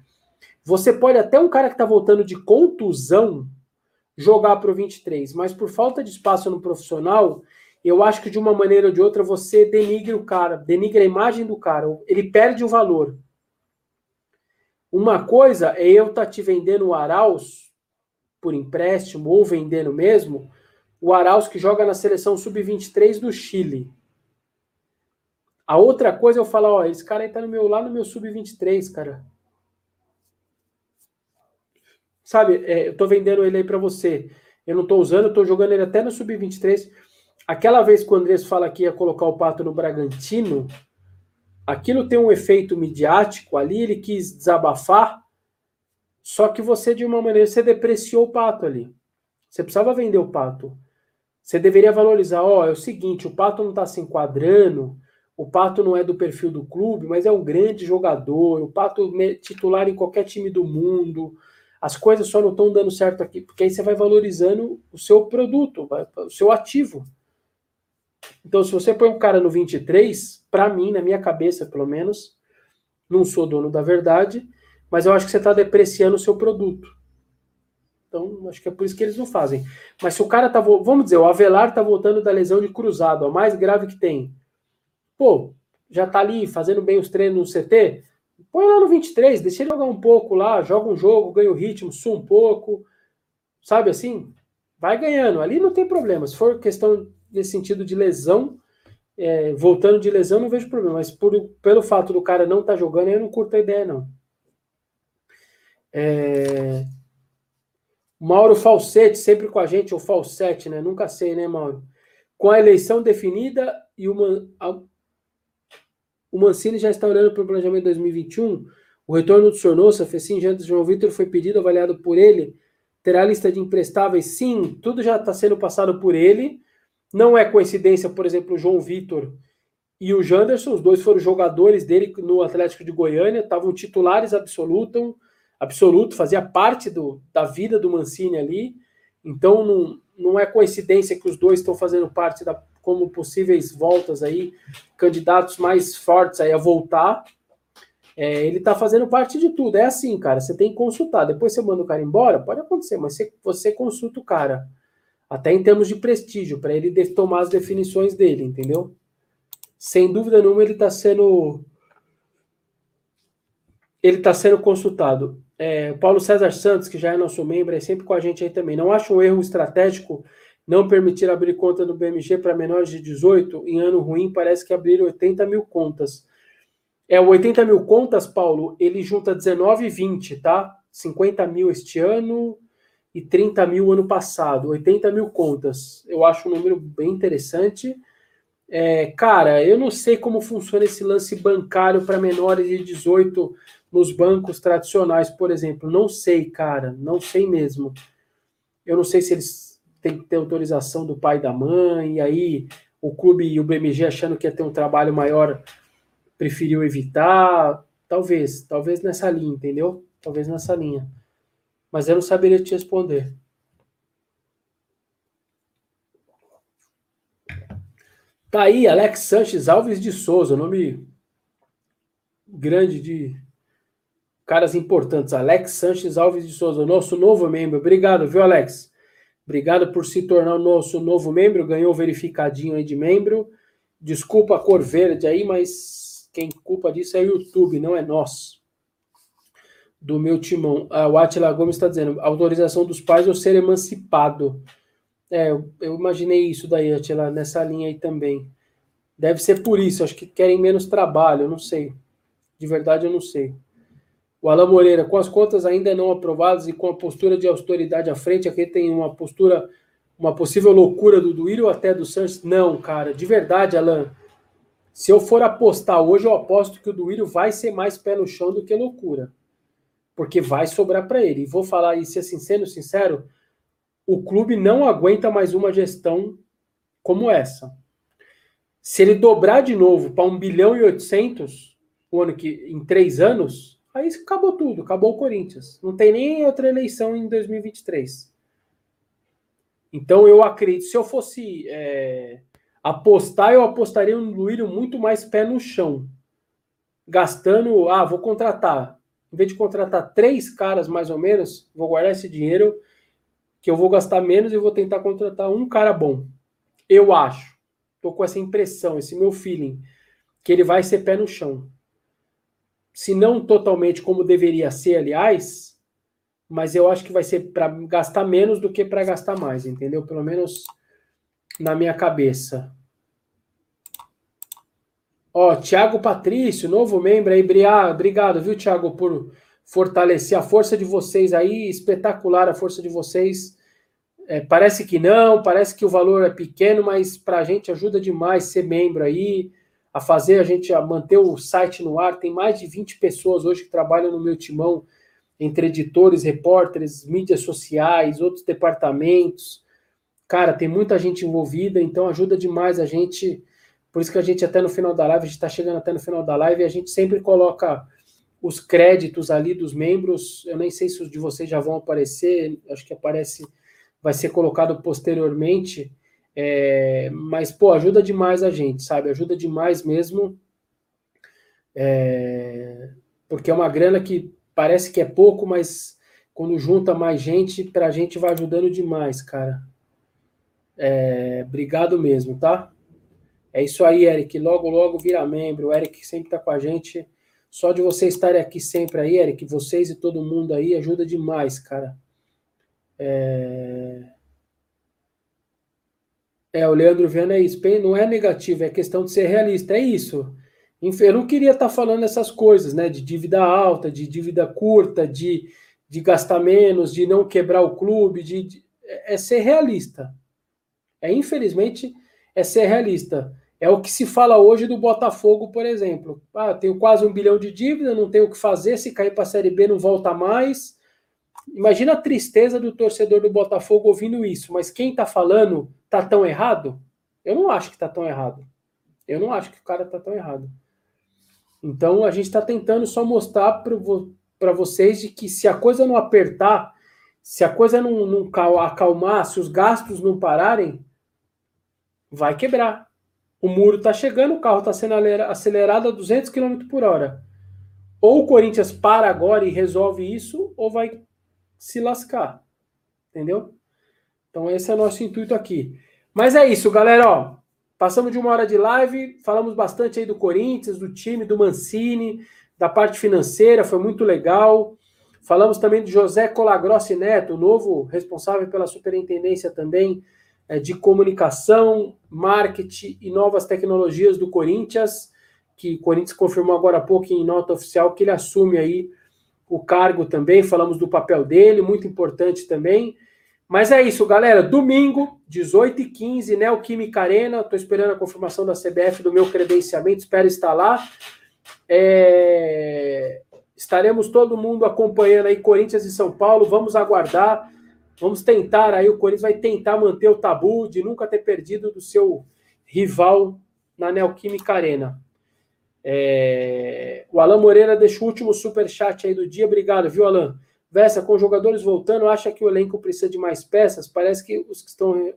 Você pode até um cara que está voltando de contusão jogar para o 23, mas por falta de espaço no profissional, eu acho que de uma maneira ou de outra você denigre o cara, denigre a imagem do cara, ele perde o valor. Uma coisa é eu estar tá te vendendo o Arauz por empréstimo ou vendendo mesmo, o Arauz que joga na seleção sub-23 do Chile. A outra coisa é eu falar, ó, esse cara aí tá no meu, lá no meu sub-23, cara. Sabe, é, eu tô vendendo ele aí para você. Eu não tô usando, eu tô jogando ele até no sub-23 Aquela vez que o Andrés fala que ia colocar o Pato no Bragantino, aquilo tem um efeito midiático ali, ele quis desabafar, só que você, de uma maneira, você depreciou o Pato ali. Você precisava vender o Pato. Você deveria valorizar, ó, é o seguinte, o Pato não está se enquadrando, o Pato não é do perfil do clube, mas é um grande jogador, o Pato titular em qualquer time do mundo, as coisas só não estão dando certo aqui, porque aí você vai valorizando o seu produto, o seu ativo. Então, se você põe um cara no 23, para mim, na minha cabeça, pelo menos, não sou dono da verdade, mas eu acho que você está depreciando o seu produto. Então, acho que é por isso que eles não fazem. Mas se o cara tá. Vamos dizer, o Avelar tá voltando da lesão de cruzado, a mais grave que tem. Pô, já tá ali fazendo bem os treinos no CT. Põe lá no 23, deixa ele jogar um pouco lá, joga um jogo, ganha o ritmo, sua um pouco. Sabe assim? Vai ganhando. Ali não tem problema. Se for questão nesse sentido de lesão, é, voltando de lesão, não vejo problema, mas por, pelo fato do cara não estar tá jogando, eu não curto a ideia, não. É... Mauro Falsetti, sempre com a gente, ou Falsete, né? Nunca sei, né, Mauro? Com a eleição definida e uma, a, o Mancini já está olhando para o planejamento 2021. O retorno do Sornosa, Fecim Jantas João Vitor foi pedido, avaliado por ele. Terá lista de imprestáveis? Sim, tudo já está sendo passado por ele. Não é coincidência, por exemplo, o João Vitor e o Janderson, os dois foram jogadores dele no Atlético de Goiânia, estavam titulares absoluto, absoluto, fazia parte do, da vida do Mancini ali. Então não, não é coincidência que os dois estão fazendo parte da como possíveis voltas aí, candidatos mais fortes aí a voltar. É, ele está fazendo parte de tudo. É assim, cara. Você tem que consultar. Depois você manda o cara embora, pode acontecer, mas você, você consulta o cara até em termos de prestígio, para ele tomar as definições dele, entendeu? Sem dúvida nenhuma, ele está sendo. Ele está sendo consultado. É, o Paulo César Santos, que já é nosso membro, é sempre com a gente aí também. Não acho um erro estratégico não permitir abrir conta no BMG para menores de 18? Em ano ruim, parece que abriram 80 mil contas. É, o 80 mil contas, Paulo, ele junta 19 e 20, tá? 50 mil este ano, e 30 mil ano passado, 80 mil contas. Eu acho um número bem interessante. É, cara, eu não sei como funciona esse lance bancário para menores de 18 nos bancos tradicionais, por exemplo. Não sei, cara, não sei mesmo. Eu não sei se eles têm que ter autorização do pai e da mãe, e aí o clube e o BMG achando que ia ter um trabalho maior, preferiu evitar. Talvez, talvez nessa linha, entendeu? Talvez nessa linha. Mas eu não saberia te responder. Tá aí, Alex Sanches Alves de Souza, nome grande de caras importantes. Alex Sanches Alves de Souza, nosso novo membro. Obrigado, viu, Alex? Obrigado por se tornar o nosso novo membro. Ganhou verificadinho aí de membro. Desculpa a cor verde aí, mas quem culpa disso é o YouTube, não é nós. Do meu timão. Ah, o Atila Gomes está dizendo: autorização dos pais ou ser emancipado. É, eu, imaginei isso daí, Atila, nessa linha aí também. Deve ser por isso, acho que querem menos trabalho, eu não sei. De verdade, eu não sei. O Alain Moreira, com as contas ainda não aprovadas e com a postura de autoridade à frente, aqui tem uma postura, uma possível loucura do Duírio ou até do Santos. Não, cara, de verdade, Alain. Se eu for apostar hoje, eu aposto que o Duírio vai ser mais pé no chão do que loucura. Porque vai sobrar para ele. E vou falar isso sendo sincero, o clube não aguenta mais uma gestão como essa. Se ele dobrar de novo para 1 bilhão e 800 o ano que, em três anos, aí acabou tudo, acabou o Corinthians. Não tem nem outra eleição em 2023. Então eu acredito, se eu fosse é, apostar, eu apostaria no Luírio muito mais pé no chão. Gastando, ah, vou contratar. Em vez de contratar três caras mais ou menos, vou guardar esse dinheiro que eu vou gastar menos e vou tentar contratar um cara bom. Eu acho. Tô com essa impressão, esse meu feeling, que ele vai ser pé no chão. Se não totalmente como deveria ser, aliás, mas eu acho que vai ser para gastar menos do que para gastar mais, entendeu? Pelo menos na minha cabeça. Ó, Tiago Patrício, novo membro aí, obrigado, viu, Tiago, por fortalecer a força de vocês aí, espetacular a força de vocês. É, parece que não, parece que o valor é pequeno, mas para a gente ajuda demais ser membro aí, a fazer a gente a manter o site no ar. Tem mais de 20 pessoas hoje que trabalham no meu timão, entre editores, repórteres, mídias sociais, outros departamentos. Cara, tem muita gente envolvida, então ajuda demais a gente. Por isso que a gente até no final da live, a gente está chegando até no final da live, a gente sempre coloca os créditos ali dos membros. Eu nem sei se os de vocês já vão aparecer, acho que aparece, vai ser colocado posteriormente. É, mas, pô, ajuda demais a gente, sabe? Ajuda demais mesmo. É, porque é uma grana que parece que é pouco, mas quando junta mais gente, pra gente vai ajudando demais, cara. É, obrigado mesmo, tá? É isso aí, Eric. Logo, logo vira membro. O Eric sempre tá com a gente. Só de vocês estarem aqui sempre aí, Eric, vocês e todo mundo aí, ajuda demais, cara. É, é o Leandro Viana é isso. Não é negativo, é questão de ser realista. É isso. Eu não queria estar falando essas coisas, né? De dívida alta, de dívida curta, de, de gastar menos, de não quebrar o clube, de, de é ser realista. É infelizmente é ser realista. É o que se fala hoje do Botafogo, por exemplo. Ah, tenho quase um bilhão de dívida, não tenho o que fazer, se cair para a Série B não volta mais. Imagina a tristeza do torcedor do Botafogo ouvindo isso, mas quem está falando está tão errado? Eu não acho que está tão errado. Eu não acho que o cara está tão errado. Então a gente está tentando só mostrar para vocês de que se a coisa não apertar, se a coisa não, não acalmar, se os gastos não pararem, vai quebrar o muro está chegando, o carro está sendo acelerado a 200 km por hora. Ou o Corinthians para agora e resolve isso, ou vai se lascar. Entendeu? Então esse é o nosso intuito aqui. Mas é isso, galera. Ó, passamos de uma hora de live, falamos bastante aí do Corinthians, do time, do Mancini, da parte financeira, foi muito legal. Falamos também do José Colagrossi Neto, novo responsável pela superintendência também de comunicação, marketing e novas tecnologias do Corinthians, que o Corinthians confirmou agora há pouco em nota oficial que ele assume aí o cargo também, falamos do papel dele, muito importante também. Mas é isso, galera. Domingo, 18h15, Neoquímica Arena. Estou esperando a confirmação da CBF do meu credenciamento, espero estar lá. É... Estaremos todo mundo acompanhando aí Corinthians e São Paulo. Vamos aguardar. Vamos tentar aí. O Corinthians vai tentar manter o tabu de nunca ter perdido do seu rival na Neoquímica Arena. É... O Alan Moreira deixa o último super chat aí do dia. Obrigado, viu, Alan? Vessa, com jogadores voltando, acha que o elenco precisa de mais peças? Parece que os que estão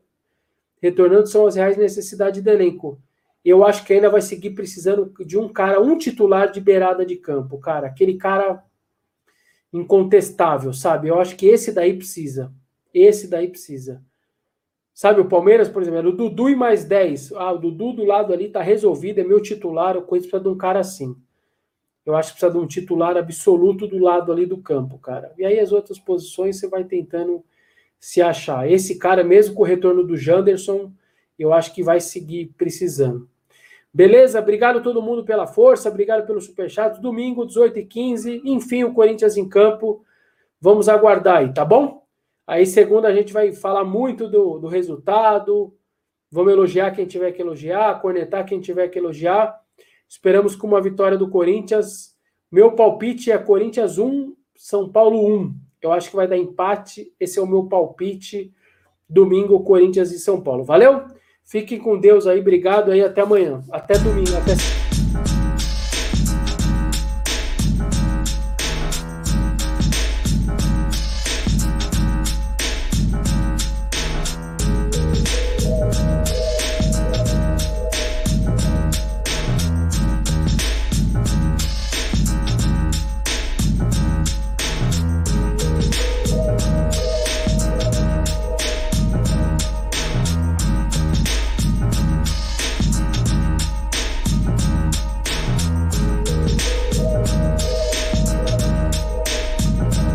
retornando são as reais necessidades do elenco. Eu acho que ainda vai seguir precisando de um cara, um titular de beirada de campo, cara. Aquele cara incontestável, sabe? Eu acho que esse daí precisa. Esse daí precisa. Sabe, o Palmeiras, por exemplo, o Dudu e mais 10. Ah, o Dudu do lado ali tá resolvido, é meu titular, o Corinthians precisa de um cara assim. Eu acho que precisa de um titular absoluto do lado ali do campo, cara. E aí as outras posições você vai tentando se achar. Esse cara, mesmo com o retorno do Janderson, eu acho que vai seguir precisando. Beleza? Obrigado a todo mundo pela força, obrigado pelo superchat. Domingo, 18h15, enfim, o Corinthians em campo. Vamos aguardar aí, tá bom? Aí, segunda, a gente vai falar muito do, do resultado. Vamos elogiar quem tiver que elogiar, cornetar quem tiver que elogiar. Esperamos com uma vitória do Corinthians. Meu palpite é Corinthians 1, São Paulo 1. Eu acho que vai dar empate. Esse é o meu palpite. Domingo, Corinthians e São Paulo. Valeu? Fiquem com Deus aí. Obrigado aí. Até amanhã. Até domingo. Até